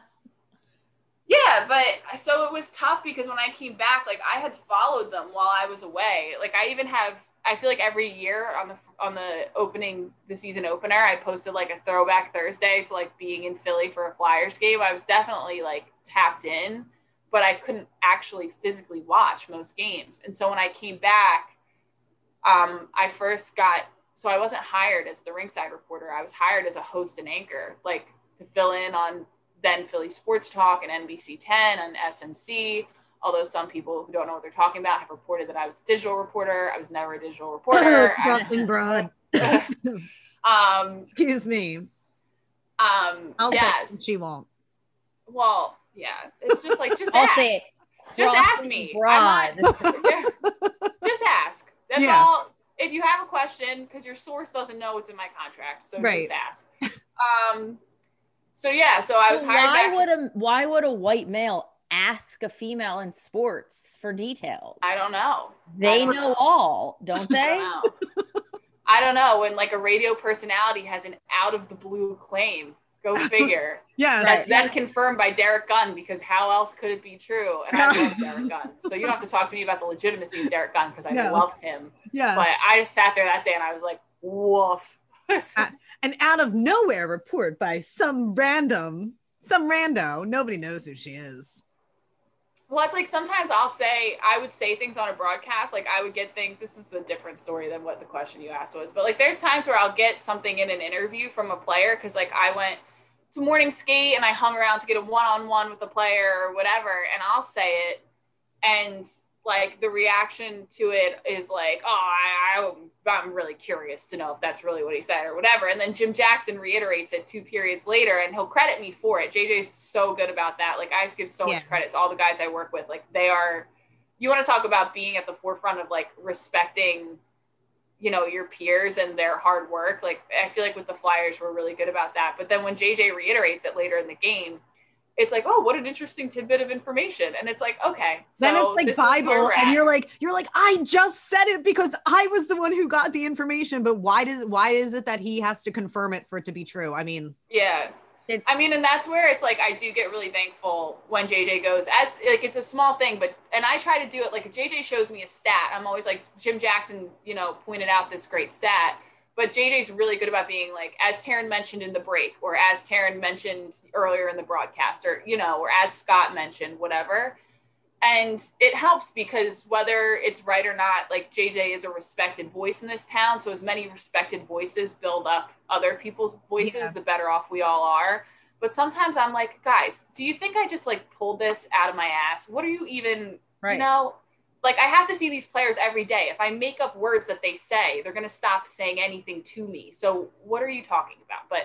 yeah, but so it was tough because when I came back, like I had followed them while I was away. Like I even have I feel like every year on the on the opening the season opener, I posted like a throwback Thursday to like being in Philly for a Flyers game. I was definitely like tapped in, but I couldn't actually physically watch most games. And so when I came back, um, I first got so I wasn't hired as the ringside reporter. I was hired as a host and anchor, like to fill in on then Philly Sports Talk and NBC 10 and SNC. Although some people who don't know what they're talking about have reported that I was a digital reporter. I was never a digital reporter. Nothing broad. um, Excuse me. Um, I'll yes. say she won't. Well, yeah. It's just like just I'll ask. say it. Just ask me. Broad. Not- just ask. That's Yeah. all. If you have a question, because your source doesn't know what's in my contract, so Right. just ask. Um. So yeah, so I was hired. why back to- would a why would a white male ask a female in sports for details? I don't know. They don't know all, don't I they? don't know. I don't know when like a radio personality has an out of the blue claim. Go figure. Yeah. That's then confirmed by Derrick Gunn because how else could it be true? And I love Derrick Gunn. So you don't have to talk to me about the legitimacy of Derrick Gunn because I No. love him. Yeah. But I just sat there that day and I was like, woof. Uh, An out of nowhere report by some random, some rando. Nobody knows who she is. Well, it's like sometimes I'll say, I would say things on a broadcast. Like I would get things, this is a different story than what the question you asked was. But like there's times where I'll get something in an interview from a player because like I went to morning skate and I hung around to get a one on one with a player or whatever. And I'll say it. And like the reaction to it is like, oh, I, I, I'm really curious to know if that's really what he said or whatever. And then Jim Jackson reiterates it two periods later and he'll credit me for it. JJ's so good about that. Like I give so Yeah. much credit to all the guys I work with. Like they are, you want to talk about being at the forefront of like respecting, you know, your peers and their hard work. Like I feel like with the Flyers, we're really good about that. But then when JJ reiterates it later in the game, it's like, oh, what an interesting tidbit of information. And it's like, okay. Then it's like Bible, and you're like, you're like, I just said it because I was the one who got the information. But why does why is it that he has to confirm it for it to be true? I mean, yeah. It's I mean, and that's where it's like I do get really thankful when JJ goes as like it's a small thing, but and I try to do it like if JJ shows me a stat, I'm always like Jim Jackson, you know, pointed out this great stat. But JJ's really good about being like, as Taryn mentioned in the break, or as Taryn mentioned earlier in the broadcast, or you know, or as Scott mentioned, whatever. And it helps because whether it's right or not, like JJ is a respected voice in this town. So as many respected voices build up other people's voices, Yeah. the better off we all are. But sometimes I'm like, guys, do you think I just like pulled this out of my ass? What are you even, right. you know? Like I have to see these players every day. If I make up words that they say, they're gonna stop saying anything to me. So what are you talking about? But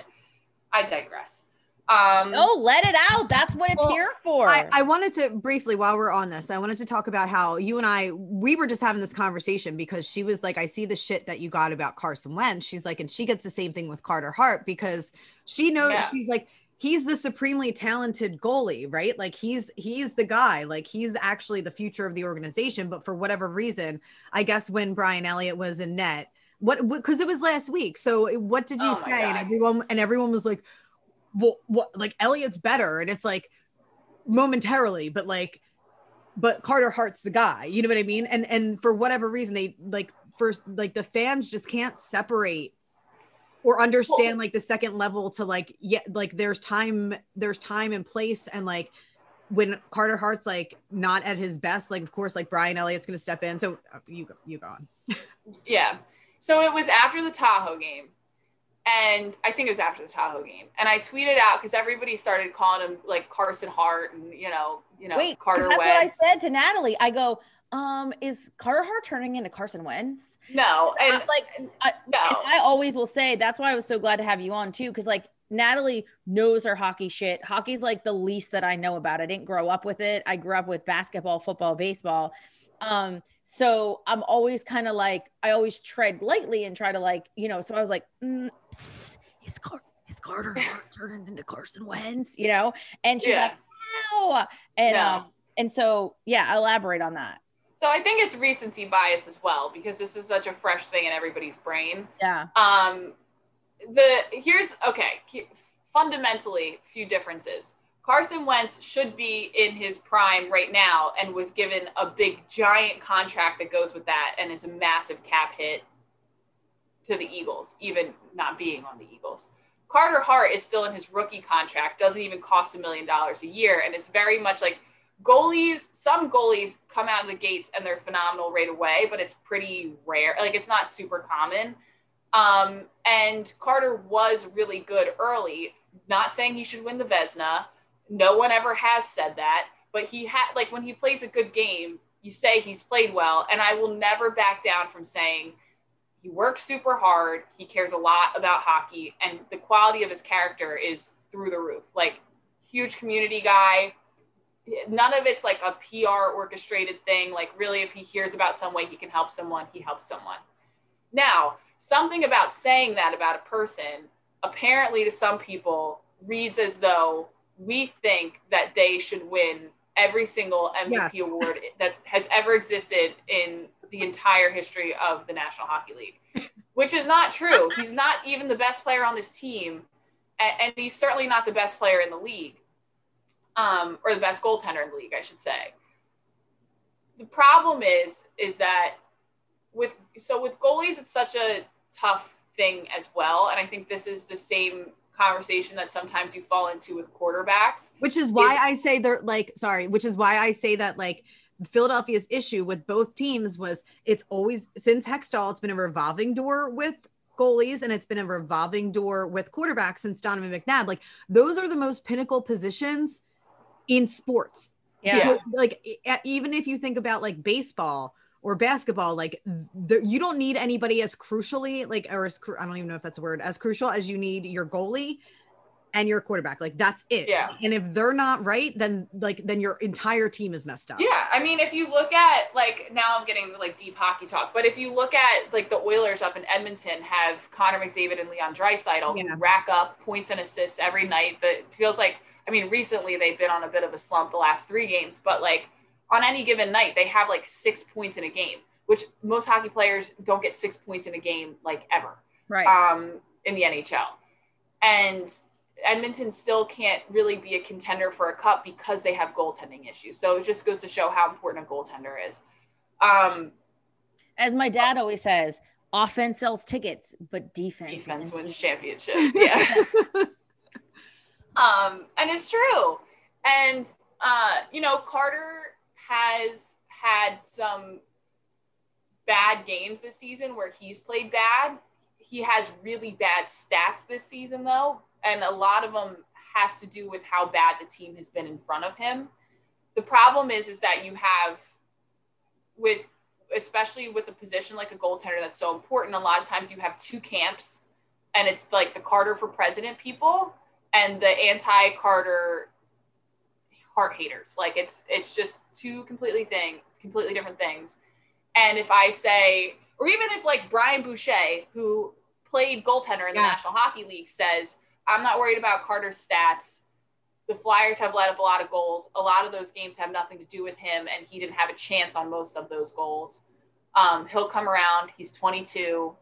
I digress. Um Oh, let it out. That's what it's Well, here for. I, I wanted to briefly, while we're on this, I wanted to talk about how you and I, we were just having this conversation because she was like, I see the shit that you got about Carson Wentz. She's like, and she gets the same thing with Carter Hart because she knows Yeah. she's like, he's the supremely talented goalie, right? Like he's he's the guy, like he's actually the future of the organization. But for whatever reason, I guess when Brian Elliott was in net, what because it was last week. So what did you Oh say? And everyone and everyone was like, well, what like Elliott's better, and it's like momentarily, but like, but Carter Hart's the guy. You know what I mean? And and for whatever reason, they like first like the fans just can't separate or understand like the second level to like yeah like there's time there's time and place and like when Carter Hart's like not at his best like of course like Brian Elliott's gonna step in so uh, you go you go on Yeah. So it was after the Tahoe game. And I think it was after the Tahoe game. And I tweeted out because everybody started calling him like Carson Hart and you know, you know, Wait, Carter that's what I said to Natalie. I go, um, is Carter turning into Carson Wentz? No, and I'm like, I, no. I always will say that's why I was so glad to have you on too, because like Natalie knows her hockey shit. Hockey's like the least that I know about. I didn't grow up with it. I grew up with basketball, football, baseball. Um, so I'm always kind of like I always tread lightly and try to like, you know. So I was like, mm, psst, is Car- is Carter turning into Carson Wentz? You know? And she's Yeah. like, ow. And No. um, and so yeah, elaborate on that. So I think it's recency bias as well because this is such a fresh thing in everybody's brain. Yeah. Um, the here's okay. Fundamentally, few differences. Carson Wentz should be in his prime right now and was given a big giant contract that goes with that and is a massive cap hit to the Eagles, even not being on the Eagles. Carter Hart is still in his rookie contract, doesn't even cost a million dollars a year. And it's very much like goalies, some goalies come out of the gates and they're phenomenal right away, but it's pretty rare. Like it's not super common. Um, and Carter was really good early. Not saying he should win the Vezina. No one ever has said that. But he had, like, when he plays a good game, you say he's played well. And I will never back down from saying he works super hard. He cares a lot about hockey. And the quality of his character is through the roof. Like, huge community guy. None of it's like a PR orchestrated thing. Like, really, if he hears about some way he can help someone, he helps someone. Now, something about saying that about a person apparently to some people reads as though we think that they should win every single MVP yes. award that has ever existed in the entire history of the National Hockey League, which is not true. He's not even the best player on this team, and, and he's certainly not the best player in the league, um, or the best goaltender in the league, I should say. The problem is, is that with so with goalies, it's such a tough thing as well. And I think this is the same conversation that sometimes you fall into with quarterbacks. Which is why is, I say they're like, sorry, which is why I say that like Philadelphia's issue with both teams was it's always since Hextall, it's been a revolving door with goalies and it's been a revolving door with quarterbacks since Donovan McNabb. Like those are the most pinnacle positions in sports. Yeah. Because, like even if you think about like baseball, or basketball like the, you don't need anybody as crucially like or as i don't even know if that's a word as crucial as you need your goalie and your quarterback like that's it yeah and if they're not right then like then your entire team is messed up yeah i mean if you look at like now i'm getting like deep hockey talk but if you look at like the oilers up in edmonton have connor mcdavid and leon draisaitl yeah. rack up points and assists every night that feels like i mean recently they've been on a bit of a slump the last three games but like on any given night, they have like six points in a game, which most hockey players don't get six points in a game like ever. Right. Um, in the NHL. And Edmonton still can't really be a contender for a cup because they have goaltending issues. So it just goes to show how important a goaltender is. Um, As my dad always says, offense sells tickets, but defense, defense wins championships. Yeah. um, and it's true. And, uh, you know, Carter has had some bad games this season where he's played bad. He has really bad stats this season, though, and a lot of them has to do with how bad the team has been in front of him. The problem is, is that you have with especially with a position like a goaltender that's so important. A lot of times you have two camps, and it's like the Carter for president people and the anti-Carter Hart haters. Like it's it's just two completely thing, completely different things. And if I say, or even if like Brian Boucher, who played goaltender in the yes. National Hockey League, says, I'm not worried about Carter's stats. The Flyers have let up a lot of goals. A lot of those games have nothing to do with him, and he didn't have a chance on most of those goals. Um, he'll come around. He's 22.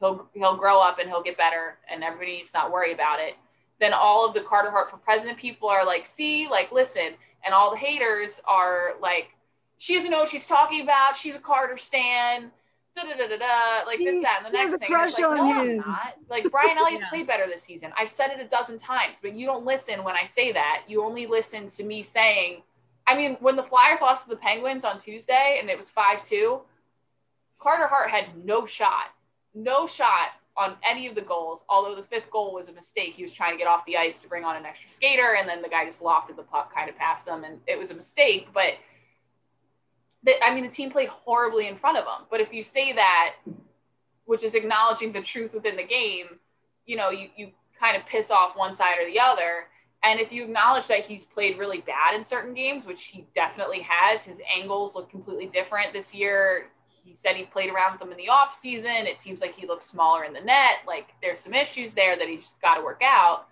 He'll he'll grow up and he'll get better, and everybody needs to not worry about it then all of the Carter Hart for President people are like, see, like, listen. And all the haters are like, she doesn't know what she's talking about. She's a Carter stan. Da, da, da, da, da, like this, that, and the next thing. It's like, no, I'm not. Like Brian Elliott's yeah. played better this season. I've said it a dozen times, but you don't listen when I say that. You only listen to me saying, I mean, when the Flyers lost to the Penguins on Tuesday and it was 5 2, Carter Hart had no shot, no shot on any of the goals, although the fifth goal was a mistake. He was trying to get off the ice to bring on an extra skater, and then the guy just lofted the puck kind of past him, and it was a mistake. But the, I mean, the team played horribly in front of him. But if you say that, which is acknowledging the truth within the game, you know, you, you kind of piss off one side or the other. And if you acknowledge that he's played really bad in certain games, which he definitely has, his angles look completely different this year he said he played around with them in the off season. It seems like he looks smaller in the net. Like there's some issues there that he's got to work out.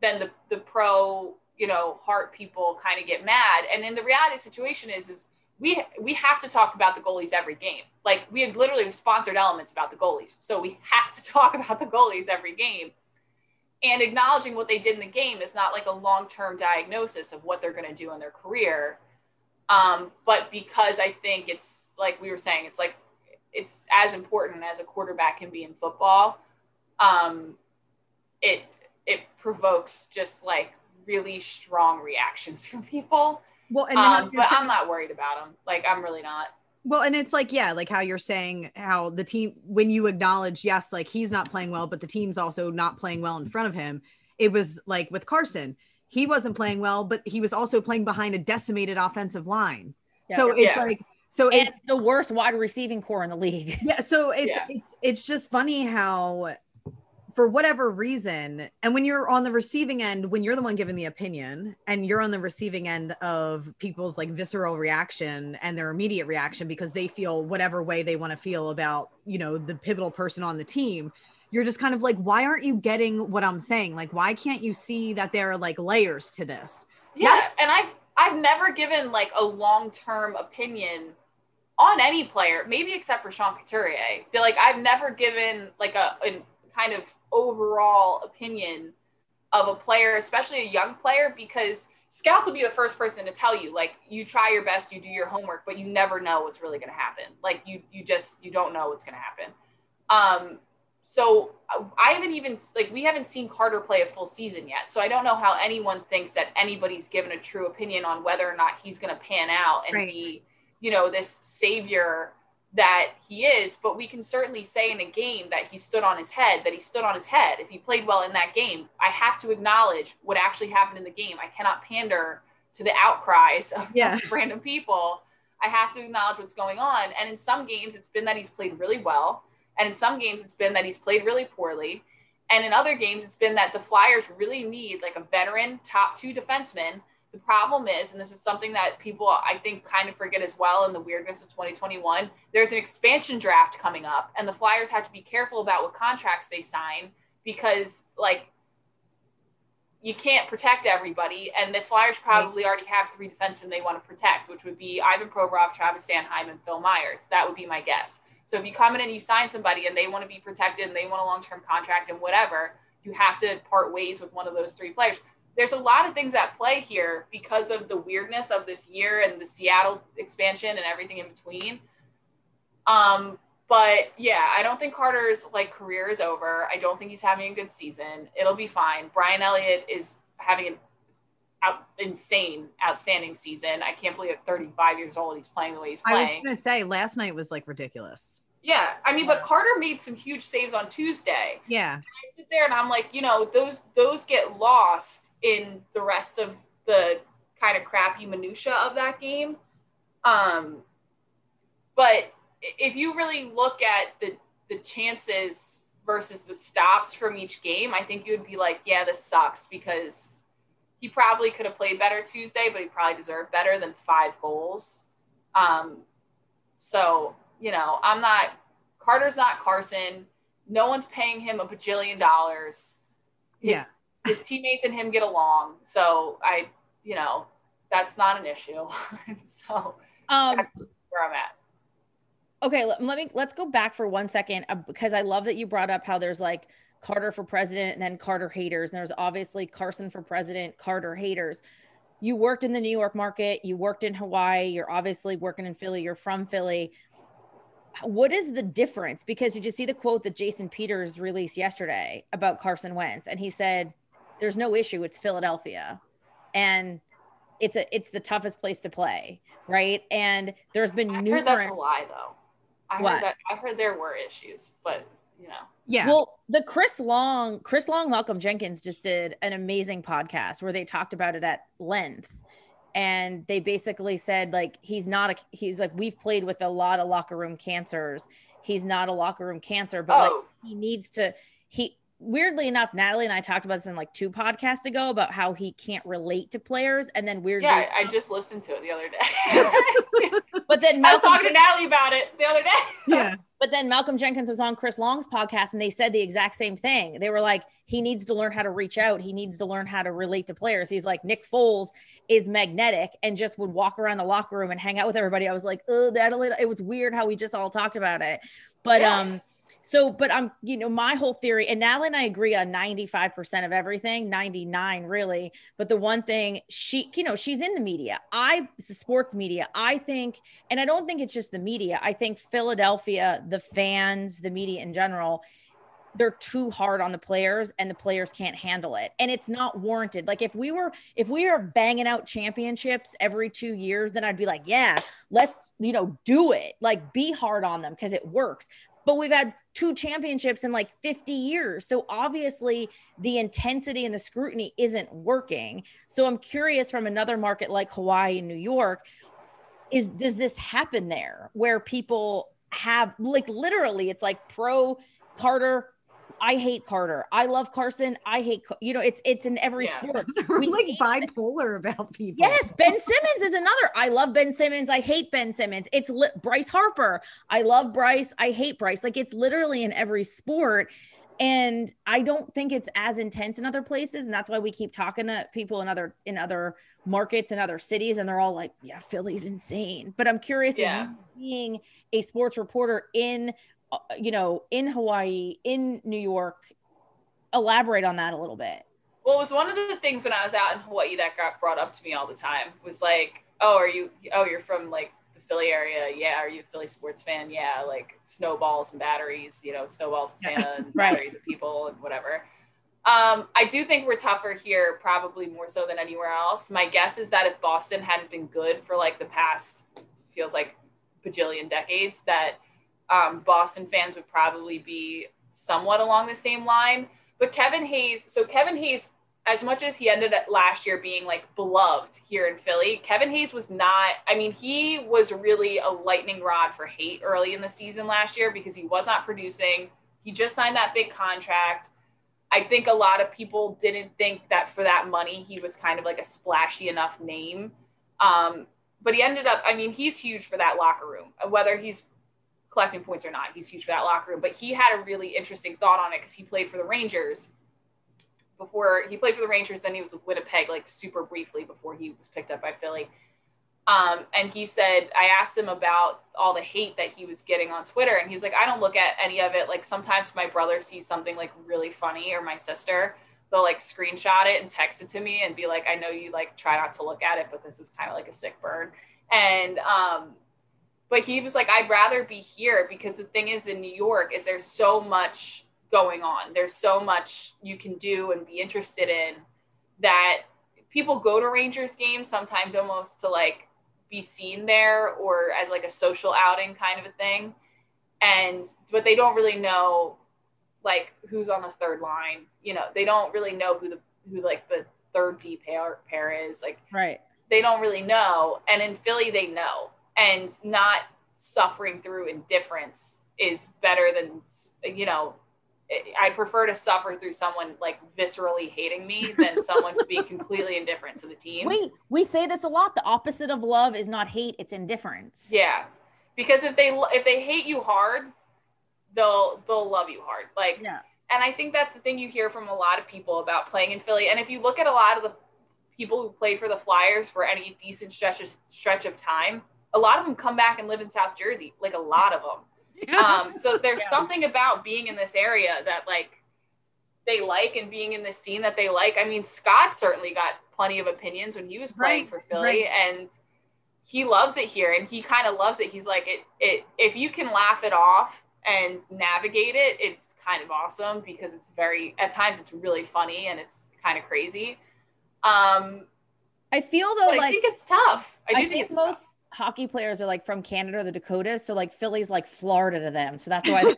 Then the the pro, you know, Hart people kind of get mad. And then the reality situation is is we we have to talk about the goalies every game. Like we have literally sponsored elements about the goalies. So we have to talk about the goalies every game. and acknowledging what they did in the game is not like a long-term diagnosis of what they're going to do in their career um, but because i think it's like we were saying it's like it's as important as a quarterback can be in football um, it it provokes just like really strong reactions from people. Well and um, but i'm not worried about them like i'm really not. Well, and it's like, yeah, like how you're saying how the team, when you acknowledge, yes, like he's not playing well, but the team's also not playing well in front of him. It was like with Carson, he wasn't playing well, but he was also playing behind a decimated offensive line. Yeah, so it's yeah. like, so it's the worst wide receiving core in the league. Yeah. So it's, yeah. it's, it's just funny how for whatever reason, and when you're on the receiving end, when you're the one giving the opinion and you're on the receiving end of people's like visceral reaction and their immediate reaction because they feel whatever way they want to feel about, you know, the pivotal person on the team, you're just kind of like, why aren't you getting what I'm saying? Like, why can't you see that there are like layers to this? Yeah. That's- and I've, I've never given like a long-term opinion on any player, maybe except for Sean Couturier. But like I've never given like a an kind of overall opinion of a player, especially a young player, because scouts will be the first person to tell you, like, you try your best, you do your homework, but you never know what's really going to happen. Like, you you just you don't know what's going to happen. Um, so I haven't even like we haven't seen Carter play a full season yet, so I don't know how anyone thinks that anybody's given a true opinion on whether or not he's going to pan out and right. be, you know, this savior that he is, but we can certainly say in a game that he stood on his head, that he stood on his head. If he played well in that game, I have to acknowledge what actually happened in the game. I cannot pander to the outcries of yeah. random people. I have to acknowledge what's going on. And in some games, it's been that he's played really well. And in some games, it's been that he's played really poorly. And in other games, it's been that the Flyers really need like a veteran top two defenseman the problem is, and this is something that people I think kind of forget as well in the weirdness of 2021, there's an expansion draft coming up, and the Flyers have to be careful about what contracts they sign because, like, you can't protect everybody. And the Flyers probably already have three defensemen they want to protect, which would be Ivan Provorov, Travis Sanheim, and Phil Myers. That would be my guess. So if you come in and you sign somebody and they want to be protected and they want a long term contract and whatever, you have to part ways with one of those three players there's a lot of things at play here because of the weirdness of this year and the Seattle expansion and everything in between. Um, but yeah, I don't think Carter's like career is over. I don't think he's having a good season. It'll be fine. Brian Elliott is having an out, insane, outstanding season. I can't believe at 35 years old he's playing the way he's playing. I was gonna say last night was like ridiculous. Yeah, I mean, but Carter made some huge saves on Tuesday. Yeah, and I sit there and I'm like, you know, those those get lost in the rest of the kind of crappy minutia of that game. Um, but if you really look at the the chances versus the stops from each game, I think you would be like, yeah, this sucks because he probably could have played better Tuesday, but he probably deserved better than five goals. Um, so you know, I'm not Carter's not Carson. No one's paying him a bajillion dollars. His, yeah. his teammates and him get along. So I, you know, that's not an issue. so um, that's where I'm at. Okay, let, let me let's go back for one second uh, because I love that you brought up how there's like Carter for president and then Carter haters. And there's obviously Carson for president, Carter haters. You worked in the New York market, you worked in Hawaii, you're obviously working in Philly, you're from Philly what is the difference? Because did you just see the quote that Jason Peters released yesterday about Carson Wentz? And he said, There's no issue, it's Philadelphia. And it's a it's the toughest place to play, right? And there's been I numerous heard that's a lie though. I what? heard that I heard there were issues, but you know. Yeah. Well, the Chris Long, Chris Long, Malcolm Jenkins just did an amazing podcast where they talked about it at length and they basically said like he's not a he's like we've played with a lot of locker room cancers he's not a locker room cancer but oh. like he needs to he weirdly enough natalie and i talked about this in like two podcasts ago about how he can't relate to players and then weirdly yeah i just listened to it the other day but then Malcolm i was talking Jen- to natalie about it the other day yeah but then malcolm jenkins was on chris long's podcast and they said the exact same thing they were like he needs to learn how to reach out he needs to learn how to relate to players he's like nick foles is magnetic and just would walk around the locker room and hang out with everybody. I was like, oh, that it was weird how we just all talked about it. But yeah. um, So, but I'm, you know, my whole theory, and Natalie and I agree on 95% of everything, 99 really. But the one thing she, you know, she's in the media. I, the sports media, I think, and I don't think it's just the media. I think Philadelphia, the fans, the media in general, they're too hard on the players and the players can't handle it and it's not warranted like if we were if we are banging out championships every two years then i'd be like yeah let's you know do it like be hard on them because it works but we've had two championships in like 50 years. So obviously the intensity and the scrutiny isn't working. So i'm curious from another market like hawaii and new york is does this happen there where people have like literally it's like pro Carter I hate Carter. I love Carson. I hate, you know, it's it's in every yeah. sport. We're like bipolar about people. Yes, Ben Simmons is another. I love Ben Simmons. I hate Ben Simmons. It's li- Bryce Harper. I love Bryce. I hate Bryce. Like it's literally in every sport. And I don't think it's as intense in other places. And that's why we keep talking to people in other in other markets and other cities, and they're all like, "Yeah, Philly's insane." But I'm curious, yeah. being a sports reporter in you know, in Hawaii, in New York. Elaborate on that a little bit. Well, it was one of the things when I was out in Hawaii that got brought up to me all the time was like, oh, are you, oh, you're from like the Philly area. Yeah. Are you a Philly sports fan? Yeah. Like snowballs and batteries, you know, snowballs and Santa and right. batteries of people and whatever. Um, I do think we're tougher here, probably more so than anywhere else. My guess is that if Boston hadn't been good for like the past, feels like bajillion decades, that um, Boston fans would probably be somewhat along the same line. But Kevin Hayes, so Kevin Hayes, as much as he ended up last year being like beloved here in Philly, Kevin Hayes was not, I mean, he was really a lightning rod for hate early in the season last year because he was not producing. He just signed that big contract. I think a lot of people didn't think that for that money, he was kind of like a splashy enough name. Um, but he ended up, I mean, he's huge for that locker room, whether he's collecting points or not. He's huge for that locker room. But he had a really interesting thought on it because he played for the Rangers before he played for the Rangers. Then he was with Winnipeg like super briefly before he was picked up by Philly. Um, and he said, I asked him about all the hate that he was getting on Twitter. And he was like, I don't look at any of it. Like sometimes my brother sees something like really funny or my sister, they'll like screenshot it and text it to me and be like, I know you like try not to look at it, but this is kind of like a sick burn. And um, but he was like i'd rather be here because the thing is in new york is there's so much going on. There's so much you can do and be interested in that people go to rangers games sometimes almost to like be seen there or as like a social outing kind of a thing. And but they don't really know like who's on the third line you know? They don't really know who the who like the third d pair pair is like right. they don't really know. And in philly they know and not suffering through indifference is better than you know I prefer to suffer through someone like viscerally hating me than someone to be completely indifferent to the team. We we say this a lot. The opposite of love is not hate; it's indifference. Yeah, because if they if they hate you hard, they'll they'll love you hard. Like, yeah. And I think that's the thing you hear from a lot of people about playing in Philly. And if you look at a lot of the people who played for the Flyers for any decent stretch of, stretch of time, a lot of them come back and live in South Jersey, like a lot of them. Yeah. Um, so there's yeah. something about being in this area that like they like and being in this scene that they like. I mean, Scott certainly got plenty of opinions when he was playing right, for Philly right. and he loves it here and he kind of loves it. He's like it it if you can laugh it off and navigate it, it's kind of awesome because it's very at times it's really funny and it's kind of crazy. Um I feel though like I think it's tough. I do I think, think most tough hockey players are like from Canada or the Dakotas. So like Philly's like Florida to them. So that's why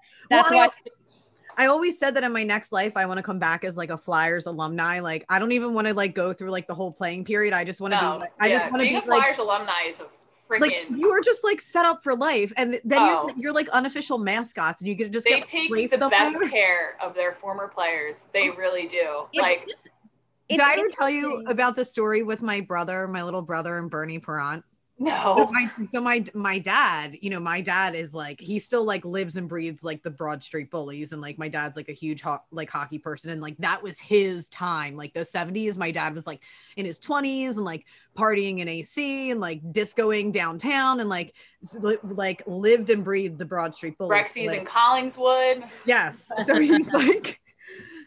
that's well, why I, I always said that in my next life, I want to come back as like a Flyers alumni. Like I don't even want to like go through like the whole playing period. I just want to no, be like, I just want to be a Flyers like, alumni is a freaking like you are just like set up for life. And then oh. you're you're like unofficial mascots and you get just they take the somewhere. best care of their former players. They oh. really do. It's like just, did I ever tell you about the story with my brother, my little brother and Bernie Parent? No. So my, so my my dad, you know, my dad is like he still like lives and breathes like the Broad Street Bullies, and like my dad's like a huge ho- like hockey person, and like that was his time, like the seventies. My dad was like in his twenties and like partying in AC and like discoing downtown, and like li- like lived and breathed the Broad Street Bullies. Rexy's like, in Collingswood. Yes. So he's like,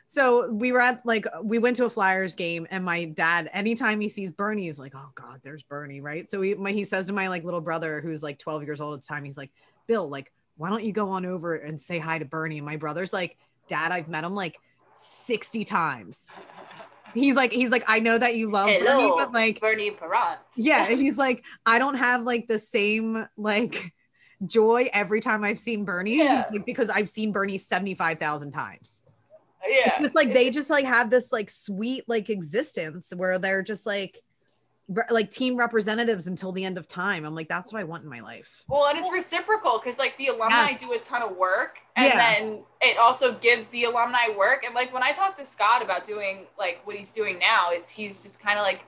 so we were at like we went to a Flyers game, and my dad, anytime he sees Bernie, he's like, "Oh God, there's Bernie!" Right? So he my, he says to my like little brother, who's like 12 years old at the time, he's like, "Bill, like, why don't you go on over and say hi to Bernie?" And my brother's like, "Dad, I've met him like 60 times." He's like, he's like, I know that you love Bernie, but like, Bernie Parent. yeah and he's like i don't have like the same like joy every time i've seen bernie Yeah. Like, because i've seen bernie 75000 times Yeah. it's just like they just like have this like sweet like existence where they're just like re- like team representatives until the end of time i'm like that's what i want in my life Well, and it's reciprocal because like the alumni Yes. do a ton of work, and Yeah. then it also gives the alumni work. And like when I talk to Scott about doing like what he's doing now, is he's just kind of like,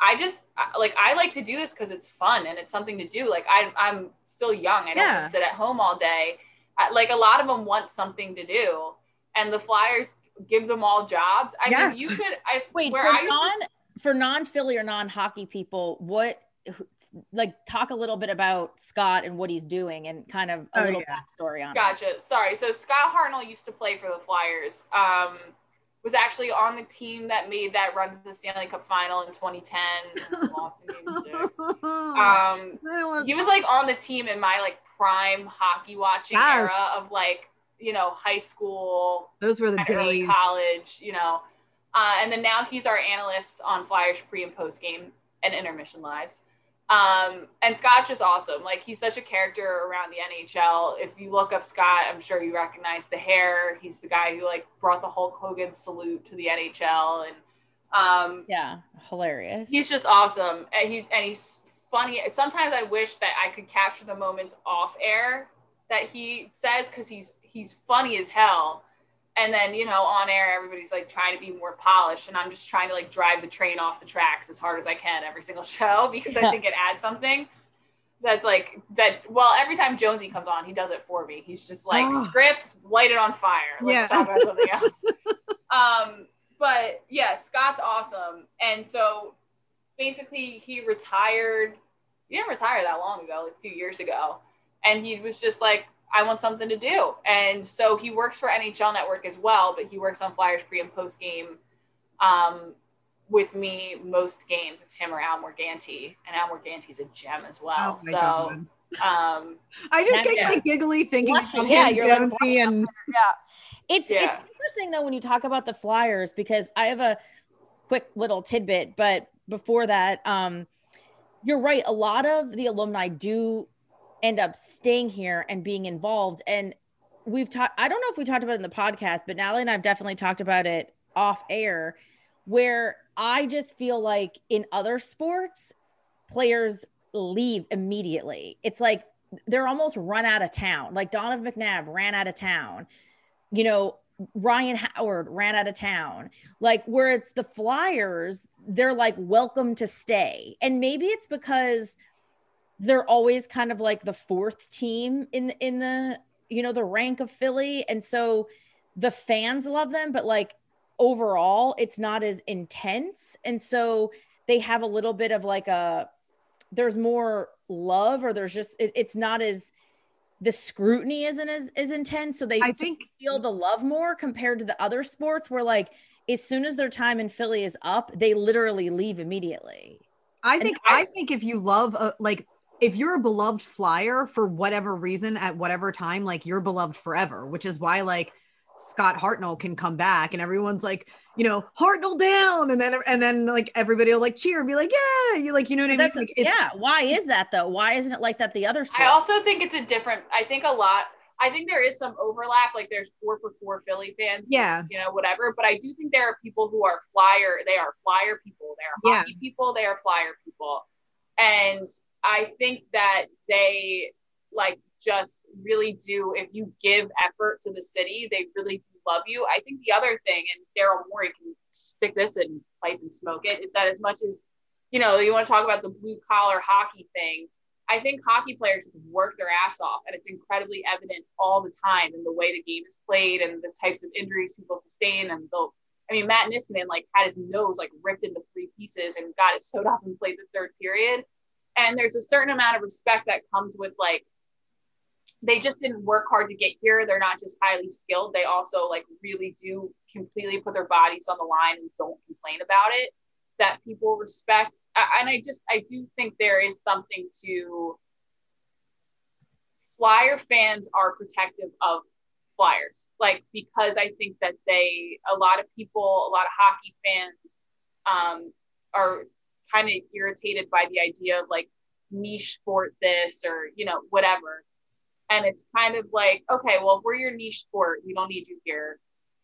I just like I like to do this because it's fun and it's something to do. Like I I'm still young. I don't Yeah. to sit at home all day. I, like a lot of them want something to do, and the Flyers give them all jobs. I Yes. mean, you could. I Wait, where for I used to non for non Philly or non hockey people, what like talk a little bit about Scott and what he's doing and kind of a Oh, little yeah. backstory on it. Gotcha. Sorry. So Scott Hartnell used to play for the Flyers. Um, was actually on the team that made that run to the Stanley Cup final in 2010. Lost in Game Six. Um, he was like on the team in my like prime hockey watching Yes. era of like you know high school, those were the early days college. You know, uh, and then now he's our analyst on Flyers pre and post game and intermission lives. Um, and Scott's just awesome. Like he's such a character around the NHL. If you look up Scott, I'm sure you recognize the hair. He's the guy who like brought the Hulk Hogan salute to the NHL, and um, Yeah, hilarious. he's just awesome. And he's and he's funny. Sometimes I wish that I could capture the moments off air that he says because he's he's funny as hell. And then you know on air everybody's like trying to be more polished, and I'm just trying to like drive the train off the tracks as hard as I can every single show because I think it adds something. That's like that. Well, every time Jonesy comes on, he does it for me. He's just like Oh. script, light it on fire. Let's Yeah. talk about something else. um, but yeah, Scott's awesome, and so basically he retired. He didn't retire that long ago, like a few years ago, and he was just like, I want something to do, and so he works for NHL Network as well, but he works on Flyers pre and post game. Um, with me most games, it's him or Al Morganti, and Al Morganti's a gem as well. Oh so, God. um, I just get yeah. like giggly thinking Blushing, of yeah, you're like Jonesy, and It's Yeah. it's interesting though when you talk about the Flyers because I have a quick little tidbit, but before that, um, you're right. A lot of the alumni do end up staying here and being involved. And we've talked, I don't know if we talked about it in the podcast, but Natalie and I've definitely talked about it off air, where I just feel like in other sports, players leave immediately. It's like they're almost run out of town. Like Donovan McNabb ran out of town. You know, Ryan Howard ran out of town. Like where it's the Flyers, they're like welcome to stay. And maybe it's because they're always kind of like the fourth team in in the you know the rank of Philly. And so the fans love them but like overall it's not as intense. And so they have a little bit of like a there's more love or there's just it, it's not as the scrutiny isn't as, as intense. So they I think feel the love more compared to the other sports where like as soon as their time in Philly is up they literally leave immediately. I think I- I think if you love a, like if you're a beloved flyer for whatever reason at whatever time, like you're beloved forever, which is why like Scott Hartnell can come back and everyone's like, you know, Hartnell down, and then and then like everybody will like cheer and be like, yeah, you like you know what I mean? Like, yeah. Why is that though? Why isn't it like that the other sports? I also think it's a different. I think a lot. I think there is some overlap. Like there's four for four Philly fans. Yeah. You know, whatever. But I do think there are people who are flyer. They are flyer people. They are Yeah. hockey people. They are flyer people. And I think that they like just really do. If you give effort to the city, they really do love you. I think the other thing, and Daryl Morey can stick this in pipe and smoke it, is that as much as you know, you want to talk about the blue collar hockey thing. I think hockey players work their ass off, and it's incredibly evident all the time in the way the game is played and the types of injuries people sustain. And they'll, I mean, Matt Niskanen like had his nose like ripped into three pieces and got it sewed up and played the third period. And there's a certain amount of respect that comes with like they just didn't work hard to get here. They're not just highly skilled. They also like really do completely put their bodies on the line and don't complain about it that people respect. And I just, I do think there is something to Flyer fans are protective of Flyers, like because I think that they, a lot of people, a lot of hockey fans um, are kind of irritated by the idea of like niche sport this or, you know, whatever. And it's kind of like, okay, well, if we're your niche sport, we don't need you here.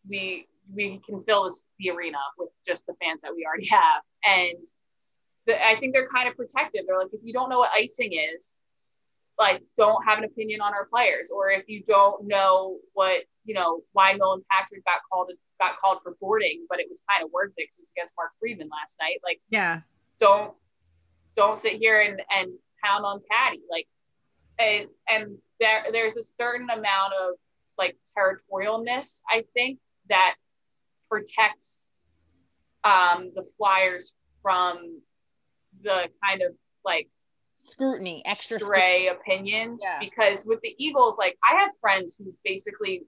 We we can fill this, the arena with just the fans that we already have. And the, I think they're kind of protective. They're like, if you don't know what icing is, like, don't have an opinion on our players. Or if you don't know what, you know, why Nolan Patrick got called got called for boarding, but it was kind of worth it because it was against Mark Friedman last night. Like, yeah, don't don't sit here and and pound on Patty. Like, and and there there's a certain amount of like territorialness, I think, that protects um, the Flyers from the kind of like scrutiny, extra stray scrutiny. opinions. Yeah. Because with the Eagles, like I have friends who basically,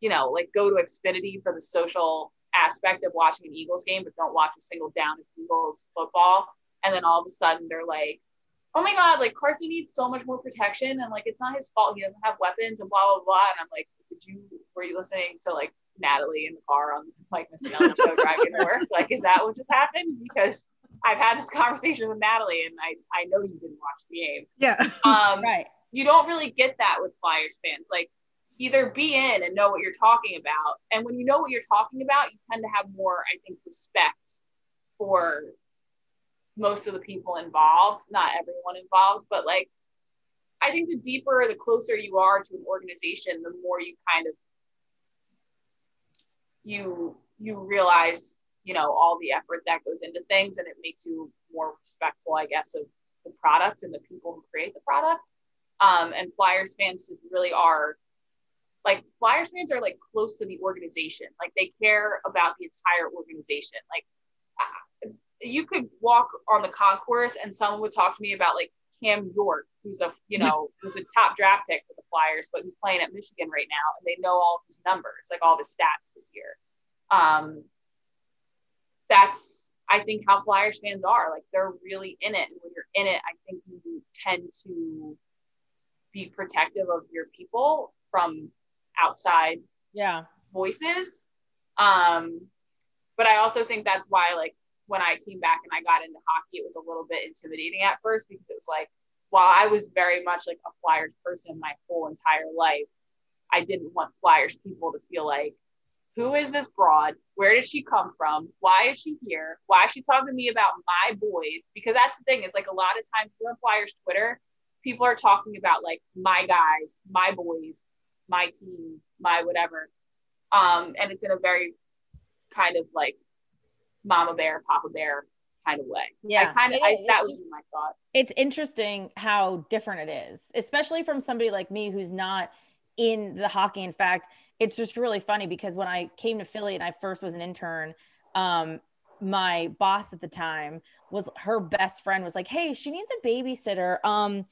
you know, like go to Xfinity for the social aspect of watching an Eagles game, but don't watch a single down of Eagles football. And then all of a sudden they're like, oh my God, like Carson needs so much more protection. And like, it's not his fault. He doesn't have weapons and blah, blah, blah. And I'm like, did you, were you listening to like Natalie in the car on like Missanelli show driving to work? Like, is that what just happened? Because I've had this conversation with Natalie, and I I know you didn't watch the game. Yeah. Um, right. You don't really get that with Flyers fans. Like, either be in and know what you're talking about, and when you know what you're talking about, you tend to have more, I think, respect for most of the people involved. Not everyone involved, but like. I think the deeper, the closer you are to an organization, the more you kind of you you realize you know all the effort that goes into things and it makes you more respectful i guess of the product and the people who create the product um, and flyers fans just really are like flyers fans are like close to the organization like they care about the entire organization like you could walk on the concourse and someone would talk to me about like cam york who's a you know who's a top draft pick for the flyers but who's playing at michigan right now and they know all of his numbers like all of his stats this year um, that's I think how Flyers fans are. Like they're really in it. And when you're in it, I think you tend to be protective of your people from outside yeah voices. Um, but I also think that's why like when I came back and I got into hockey, it was a little bit intimidating at first because it was like, while I was very much like a Flyers person my whole entire life, I didn't want Flyers people to feel like who is this broad? Where does she come from? Why is she here? Why is she talking to me about my boys? Because that's the thing is like a lot of times you're on Flyers Twitter, people are talking about like my guys, my boys, my team, my whatever. Um, and it's in a very kind of like mama bear, papa bear kind of way. Yeah. I kind of, I, that was my thought. It's interesting how different it is, especially from somebody like me who's not in the hockey. In fact, it's just really funny because when I came to Philly and I first was an intern, um, my boss at the time was her best friend was like, "Hey, she needs a babysitter." Um,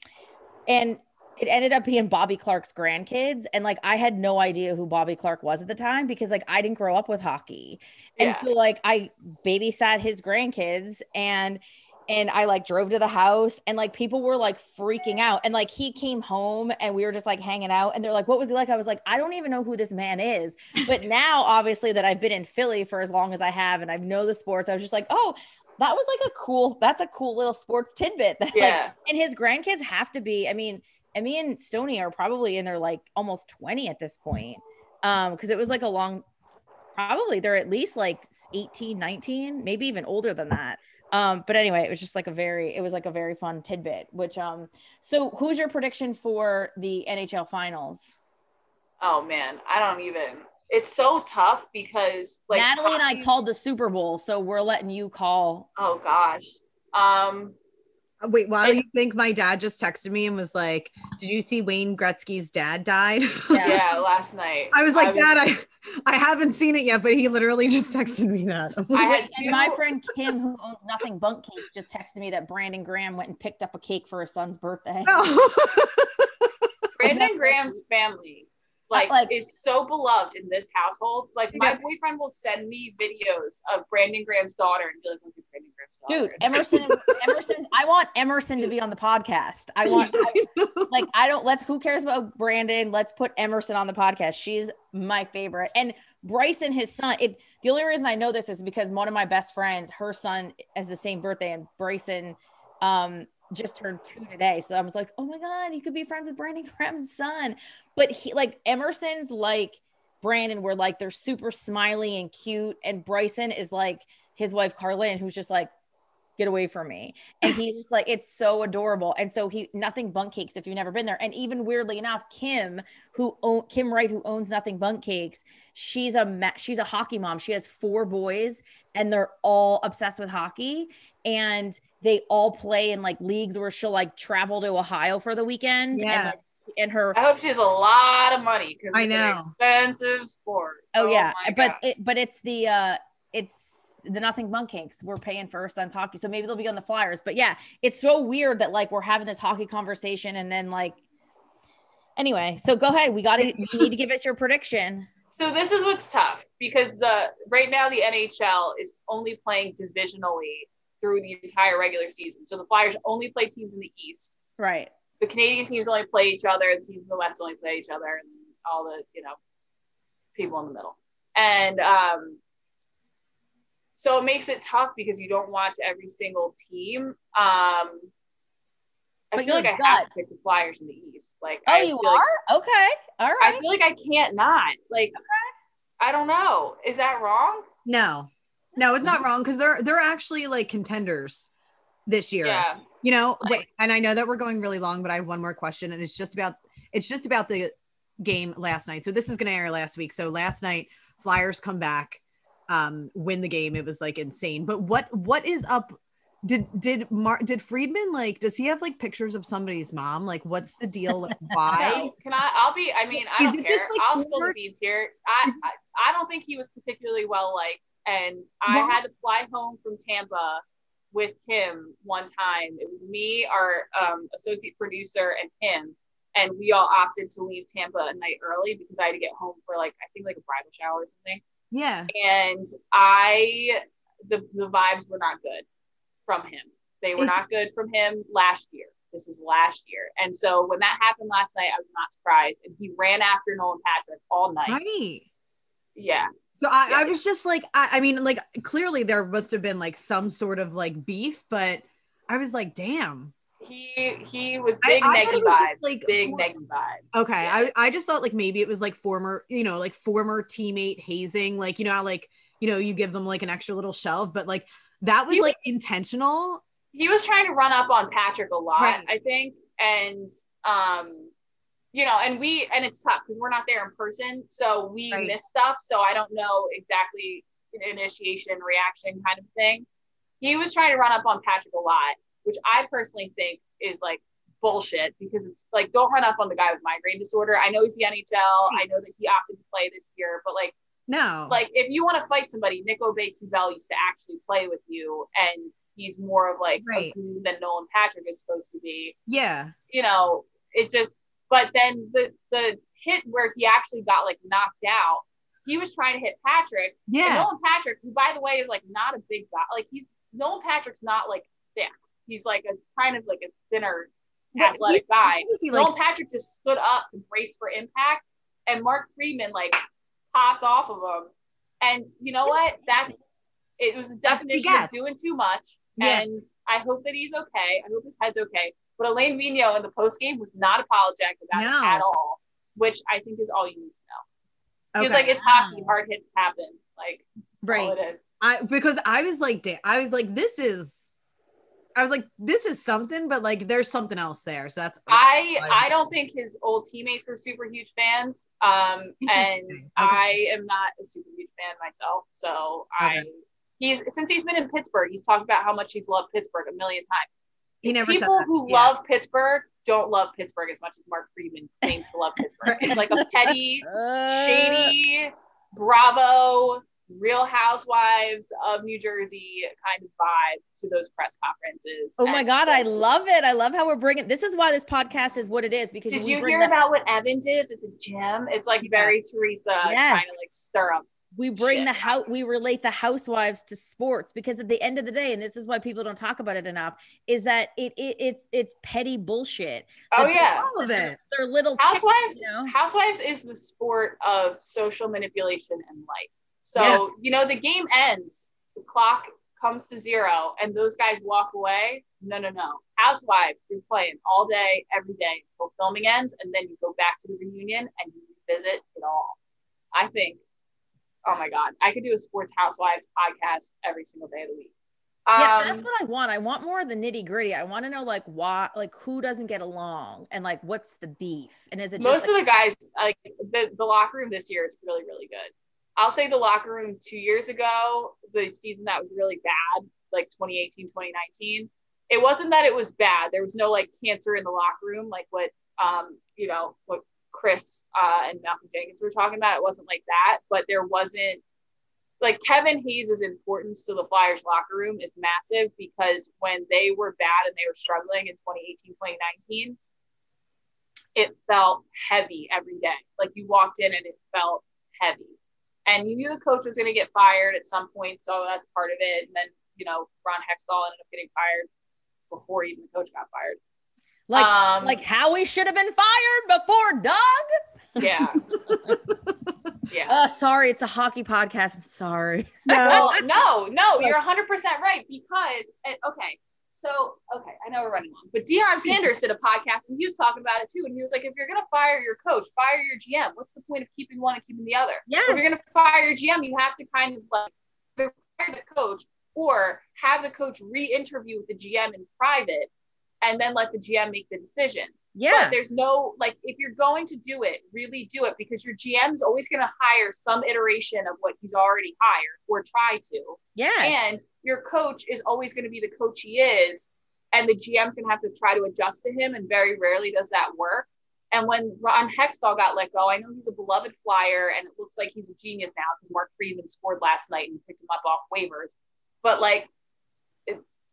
and it ended up being Bobby Clarke's grandkids, and like I had no idea who Bobby Clarke was at the time because like I didn't grow up with hockey, and yeah. so like I babysat his grandkids and and I like drove to the house and like people were like freaking out. And like he came home and we were just like hanging out and they're like, what was he like? I was like, I don't even know who this man is. But now, obviously, that I've been in Philly for as long as I have and I know the sports, I was just like, oh, that was like a cool, that's a cool little sports tidbit. That, yeah. Like, and his grandkids have to be, I mean, and me and Stony are probably in their like almost 20 at this point. Um, because it was like a long, probably they're at least like 18, 19, maybe even older than that. Um, but anyway, it was just like a very, it was like a very fun tidbit. Which, um, so who's your prediction for the NHL finals? Oh man, I don't even. It's so tough because like Natalie and I called the Super Bowl, so we're letting you call. Oh gosh, Um, Wait, while It's- you think my dad just texted me and was like, "Did you see Wayne Gretzky's dad died?" Yeah. yeah, last night. I was like, I was- "Dad, I I haven't seen it yet," but he literally just texted me that. I'm I like, had two. my friend Kim, who owns Nothing Bundt Cakes, just texted me that Brandon Graham went and picked up a cake for his son's birthday. "Oh." Brandon Graham's family like, like- is so beloved in this household. Like my boyfriend will send me videos of Brandon Graham's daughter and be like, look at Brandon Graham's daughter. Dude, Emerson, is- Emerson, I want Emerson to be on the podcast. I want, I- like, I don't, let's, who cares about Brandon? Let's put Emerson on the podcast. She's my favorite. And Bryson, his son, it, the only reason I know this is because one of my best friends, her son has the same birthday, and Bryson, um, just turned two today. So I was like, oh my God, you could be friends with Brandon Graham's son. But he, like, Emerson's like Brandon, where like they're super smiley and cute. And Bryson is like his wife, Carlin, who's just like, get away from me. And he's just like, it's so adorable. And so he, nothing Bundt cakes if you've never been there. And even weirdly enough, Kim, who own, Kim Wright, who owns nothing Bundt cakes, she's a, she's a hockey mom. She has four boys and they're all obsessed with hockey. And they all play in like leagues where she'll like travel to Ohio for the weekend. Yeah. And, like, and her, I hope she has a lot of money because I it's know. an expensive sport. oh, yeah. But it, but it's the, uh, it's the nothing Bundt cakes we're paying for her son's hockey so maybe they'll be on the flyers but yeah it's so weird that like we're having this hockey conversation and then like anyway so go ahead we got to you need to give us your prediction So this is what's tough because the right now the NHL is only playing divisionally through the entire regular season. So the Flyers only play teams in the East. right The Canadian teams only play each other. The teams in the West only play each other, and all the you know people in the middle. And um, so it makes it tough because you don't watch every single team. Um, I But feel like your I have to pick the Flyers in the East. Like, oh I you feel like- are okay all right. I feel like I can't not. Like, okay. I don't know. Is that wrong? no, no, it's not wrong because they're they're actually like contenders this year. Yeah. You know, wait, and I know that we're going really long, but I have one more question, and it's just about it's just about the game last night. So this is gonna air last week. So last night, Flyers come back, um, win the game. It was like insane. But what what is up? Did did Mar did Friedman like does he have like pictures of somebody's mom? Like what's the deal? Like, why? No, can I? I'll be. I mean, I Is don't care. just, like, I'll spill the beans here. I, I I don't think he was particularly well liked, and I had to fly home from Tampa with him one time. It was me, our um, associate producer, and him, and we all opted to leave Tampa a night early because I had to get home for like I think like a bridal shower or something. Yeah. and I the the vibes were not good from him. They were not good from him last year. This is last year. And so when that happened last night, I was not surprised. And he ran after Nolan Patrick all night. Right. Yeah. So I, I was just like, I, I mean, like clearly there must have been like some sort of like beef, but I was like, damn. He he was big I neggy vibes. like, big for- neggy vibes. Okay. Yeah. I, I just thought like maybe it was like former, you know, like former teammate hazing, like, you know, how, like, you know, you give them like an extra little shelf, but like that was You- like intentional. he was trying to run up on Patrick a lot, Right. I think. And um, you know, and we and it's tough because we're not there in person. So we Right. miss stuff. So I don't know exactly initiation, reaction kind of thing. He was trying to run up on Patrick a lot, which I personally think is like bullshit because it's like don't run up on the guy with migraine disorder. I know he's the NHL. I know that he opted to play this year, but like No. like if you want to fight somebody, Nick Aube-Kubel used to actually play with you, and he's more of like Right. than Nolan Patrick is supposed to be. yeah. You know, it just. But then the the hit where he actually got like knocked out, he was trying to hit Patrick. And Yeah. Nolan Patrick, who by the way is like not a big guy, like he's Nolan Patrick's not like thick. He's like a kind of like a thinner, athletic he's guy. crazy, like- Nolan Patrick just stood up to brace for impact, and Mark Friedman like popped off of him. And you know what? That's it was a That's what he definition of doing too much. Yeah. And I hope that he's okay. I hope his head's okay. But Alain Vigneault in the post game was not apologetic about No. it at all, which I think is all you need to know. He was like, "It's hockey. Ah. Hard hits happen." Like, right. it is. I because I was like, da- I was like, this is, I was like, this is something, but like, there's something else there. So that's I I- don't think his old teammates were super huge fans. Um, and Okay. I am not a super huge fan myself. So I he's since he's been in Pittsburgh, he's talked about how much he's loved Pittsburgh a million times. He never People who Yeah. love Pittsburgh don't love Pittsburgh as much as Mark Friedman claims to love Pittsburgh. It's like a petty, shady, Bravo, Real Housewives of New Jersey kind of vibe to those press conferences. Oh my And God, I love it. I love how we're bringing this is why this podcast is what it is because Did you hear the- about what Evans is at the gym? It's like Yeah. very Teresa trying Yes. to like stir up. we bring shit. the house we relate the housewives to sports because at the end of the day and this is why people don't talk about it enough is that it, it it's it's petty bullshit Oh That yeah. All of it. they're little chicks, Housewives you know? Housewives is the sport of social manipulation and life. So, Yeah. you know, the game ends, the clock comes to zero, and those guys walk away. No, no, no. Housewives, you're playing all day, every day until filming ends, and then you go back to the reunion and you revisit it all. I think, oh my God, I could do a sports housewives podcast every single day of the week. yeah Um, that's what i want i want more of the nitty gritty i want to know like why like who doesn't get along and like what's the beef and is it just most like, of the guys like the, the locker room this year is really really good i'll say the locker room two years ago the season that was really bad like 2018 2019 it wasn't that it was bad there was no like cancer in the locker room like what um you know what chris uh, and malcolm jenkins were talking about it wasn't like that but there wasn't like Kevin Hayes' importance to the Flyers locker room is massive because when they were bad and they were struggling in 2018, 2019, it felt heavy every day. Like you walked in and it felt heavy. And you knew the coach was going to get fired at some point. So that's part of it. And then, you know, Ron Hextall ended up getting fired before even the coach got fired. like um, like Howie should have been fired before Doug. yeah. yeah. Uh, sorry, it's a hockey podcast. I'm sorry. No. well, no, no, you're 100% right because, okay, so, okay, I know we're running long, but Deion Sanders did a podcast and he was talking about it too. And he was like, if you're going to fire your coach, fire your GM. What's the point of keeping one and keeping the other? Yes. If you're going to fire your GM, you have to kind of like fire the coach or have the coach re interview with the GM in private and then let the GM make the decision. Yeah. But there's no like if you're going to do it, really do it because your GM's always going to hire some iteration of what he's already hired or try to. Yeah. And your coach is always going to be the coach he is, and the GM's going to have to try to adjust to him, and very rarely does that work. And when Ron Hextall got let go, I know he's a beloved flyer, and it looks like he's a genius now because Mark Friedman scored last night and picked him up off waivers. But like,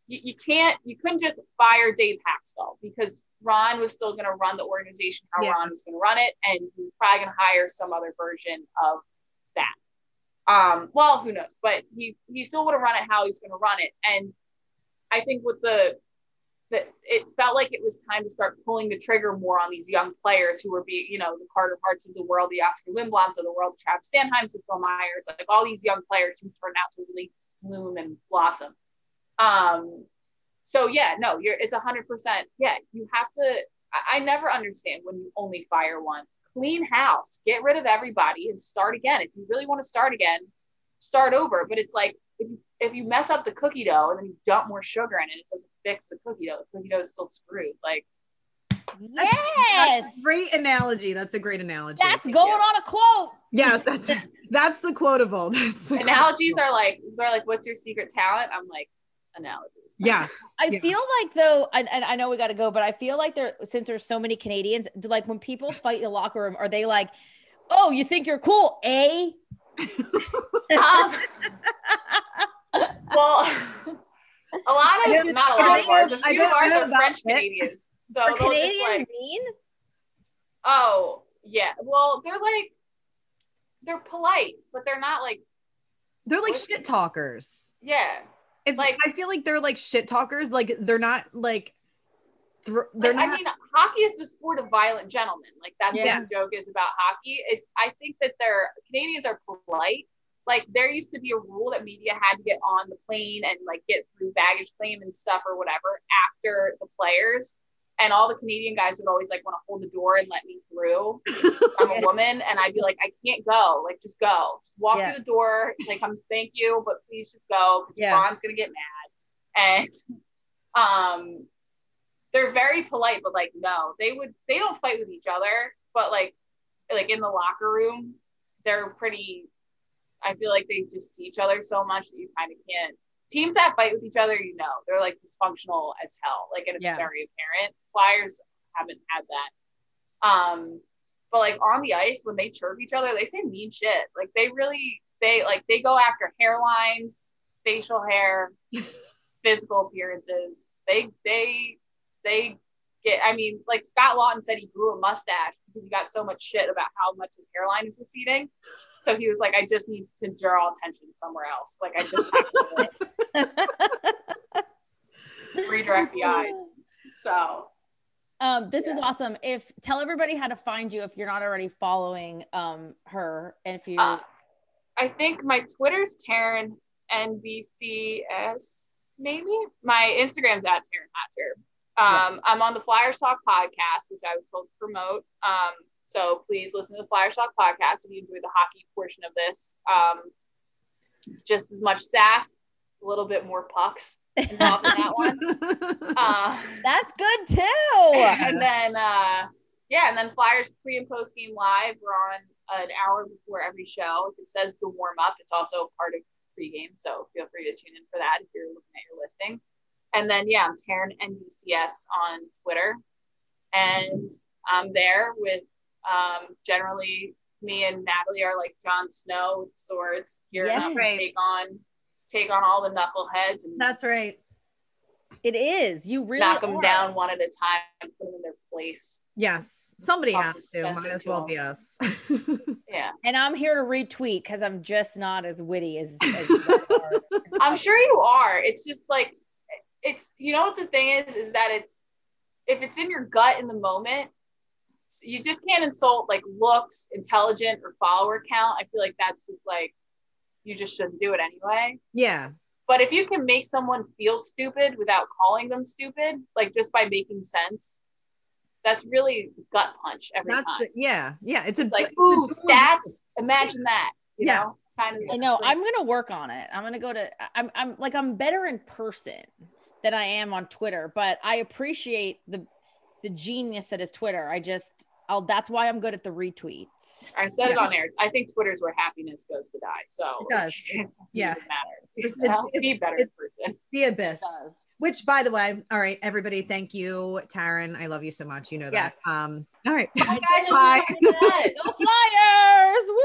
you, you can't, you couldn't just fire Dave Hakstol because Ron was still going to run the organization how Yeah. Ron was going to run it, and he was probably going to hire some other version of that. Um, well, who knows? But he he still would have run it how he's going to run it, and I think with the that it felt like it was time to start pulling the trigger more on these young players who were being, you know, the Carter Harts of the world, the Oskar Lindbloms of the world, the Travis Sanheims, the Phil Myers, like all these young players who turned out to really bloom and blossom. Um, so yeah, no, you're it's a hundred percent. Yeah, you have to. I, I never understand when you only fire one. Clean house, get rid of everybody and start again. If you really want to start again, start over. But it's like if you if you mess up the cookie dough and then you dump more sugar in it, it doesn't fix the cookie dough. The cookie dough is still screwed. Like yes. That's a great analogy. That's a great analogy. That's going on a quote. yes, that's that's the quotable. That's the analogies quotable. are like they're like, what's your secret talent? I'm like, analogies. yeah. I Yeah. feel like though, and, and I know we got to go, but I feel like there, since there's so many Canadians, like when people fight in the locker room, are they like, "Oh, you think you're cool, eh?" Um, well, a lot of know- not a I lot of know- ours. A I few of ours are French it. Canadians. So Are Canadians like, mean? oh yeah. Well, they're like they're polite, but they're not like They're like shit talkers. yeah. It's Like- I feel like they're like shit talkers. Like they're not like thro- they're Like, not I mean, hockey is the sport of violent gentlemen. Like that's Yeah. what the joke is about hockey. Is I think that they're Canadians are polite. Like there used to be a rule that media had to get on the plane and like get through baggage claim and stuff or whatever after the players. And all the Canadian guys would always like want to hold the door and let me through. I'm a woman and I'd be like, I can't go. Like just go. Just walk Yeah. through the door. Like I'm thank you, but please just go because Yeah. Ron's gonna get mad. And um they're very polite, but like no, they would they don't fight with each other, but like like in the locker room, they're pretty I feel like they just see each other so much that you kind of can't. Teams that fight with each other, you know, they're like dysfunctional as hell. Like, and it's Yeah. very apparent. Flyers haven't had that. Um, but like on the ice, when they chirp each other, they say mean shit. Like they really, they like they go after hairlines, facial hair, physical appearances. They they they get. I mean, like Scott Laughton said, he grew a mustache because he got so much shit about how much his hairline is receding. So he was like, I just need to draw attention somewhere else. Like I just have to redirect the eyes. So um, this was awesome. If tell everybody how to find you if you're not already following um her, and if you Uh, I think my Twitter's Taryn NBCS, maybe. My Instagram's at Taryn Hatcher. Um, I'm on the Flyers Talk podcast, which I was told to promote. Um, so please listen to the Flyers Talk podcast if you enjoy the hockey portion of this. Um, just as much sass, a little bit more pucks involved in that one. Uh, that's good too. and then uh yeah, and then Flyers pre and post game live. We're on an hour before every show. If it says the warm up, it's also part of pregame. So feel free to tune in for that if you're looking at your listings. And then yeah, I'm Taryn NBCS on Twitter. And I'm there with um generally me and Natalie are like Jon Snow with swords, gearing Yes. to take on take on all the knuckleheads and That's right. It is. You really knock them are. down one at a time and put them in their place. Yes. Somebody Toss has to. Might as well them. be us. Yeah. And I'm here to retweet because I'm just not as witty as, as you are. I'm sure you are. It's just like it's you know what the thing is is that it's if it's in your gut in the moment, you just can't insult like looks, intelligent, or follower count. I feel like that's just like you just shouldn't do it anyway. yeah. But if you can make someone feel stupid without calling them stupid, like just by making sense, that's really gut punch every That's time. the, yeah. Yeah. It's a like it's ooh good- stats. Imagine that. You Yeah. know, kind of I know. I'm gonna work on it. I'm gonna go to. I'm. I'm like I'm better in person than I am on Twitter, but I appreciate the the genius that is Twitter. I just. I'll. That's why I'm good at the retweets. I said it on air. I think Twitter's where happiness goes to die. So It does. It's, Yeah. it matters. It's- It's, it's- be a better it's- person. the abyss. Does. Which, by the way, all right, everybody, thank you, Taryn. I love you so much. You know Yes. that. Um, all right. Guys, Bye. this is so good. Go Flyers! Woo!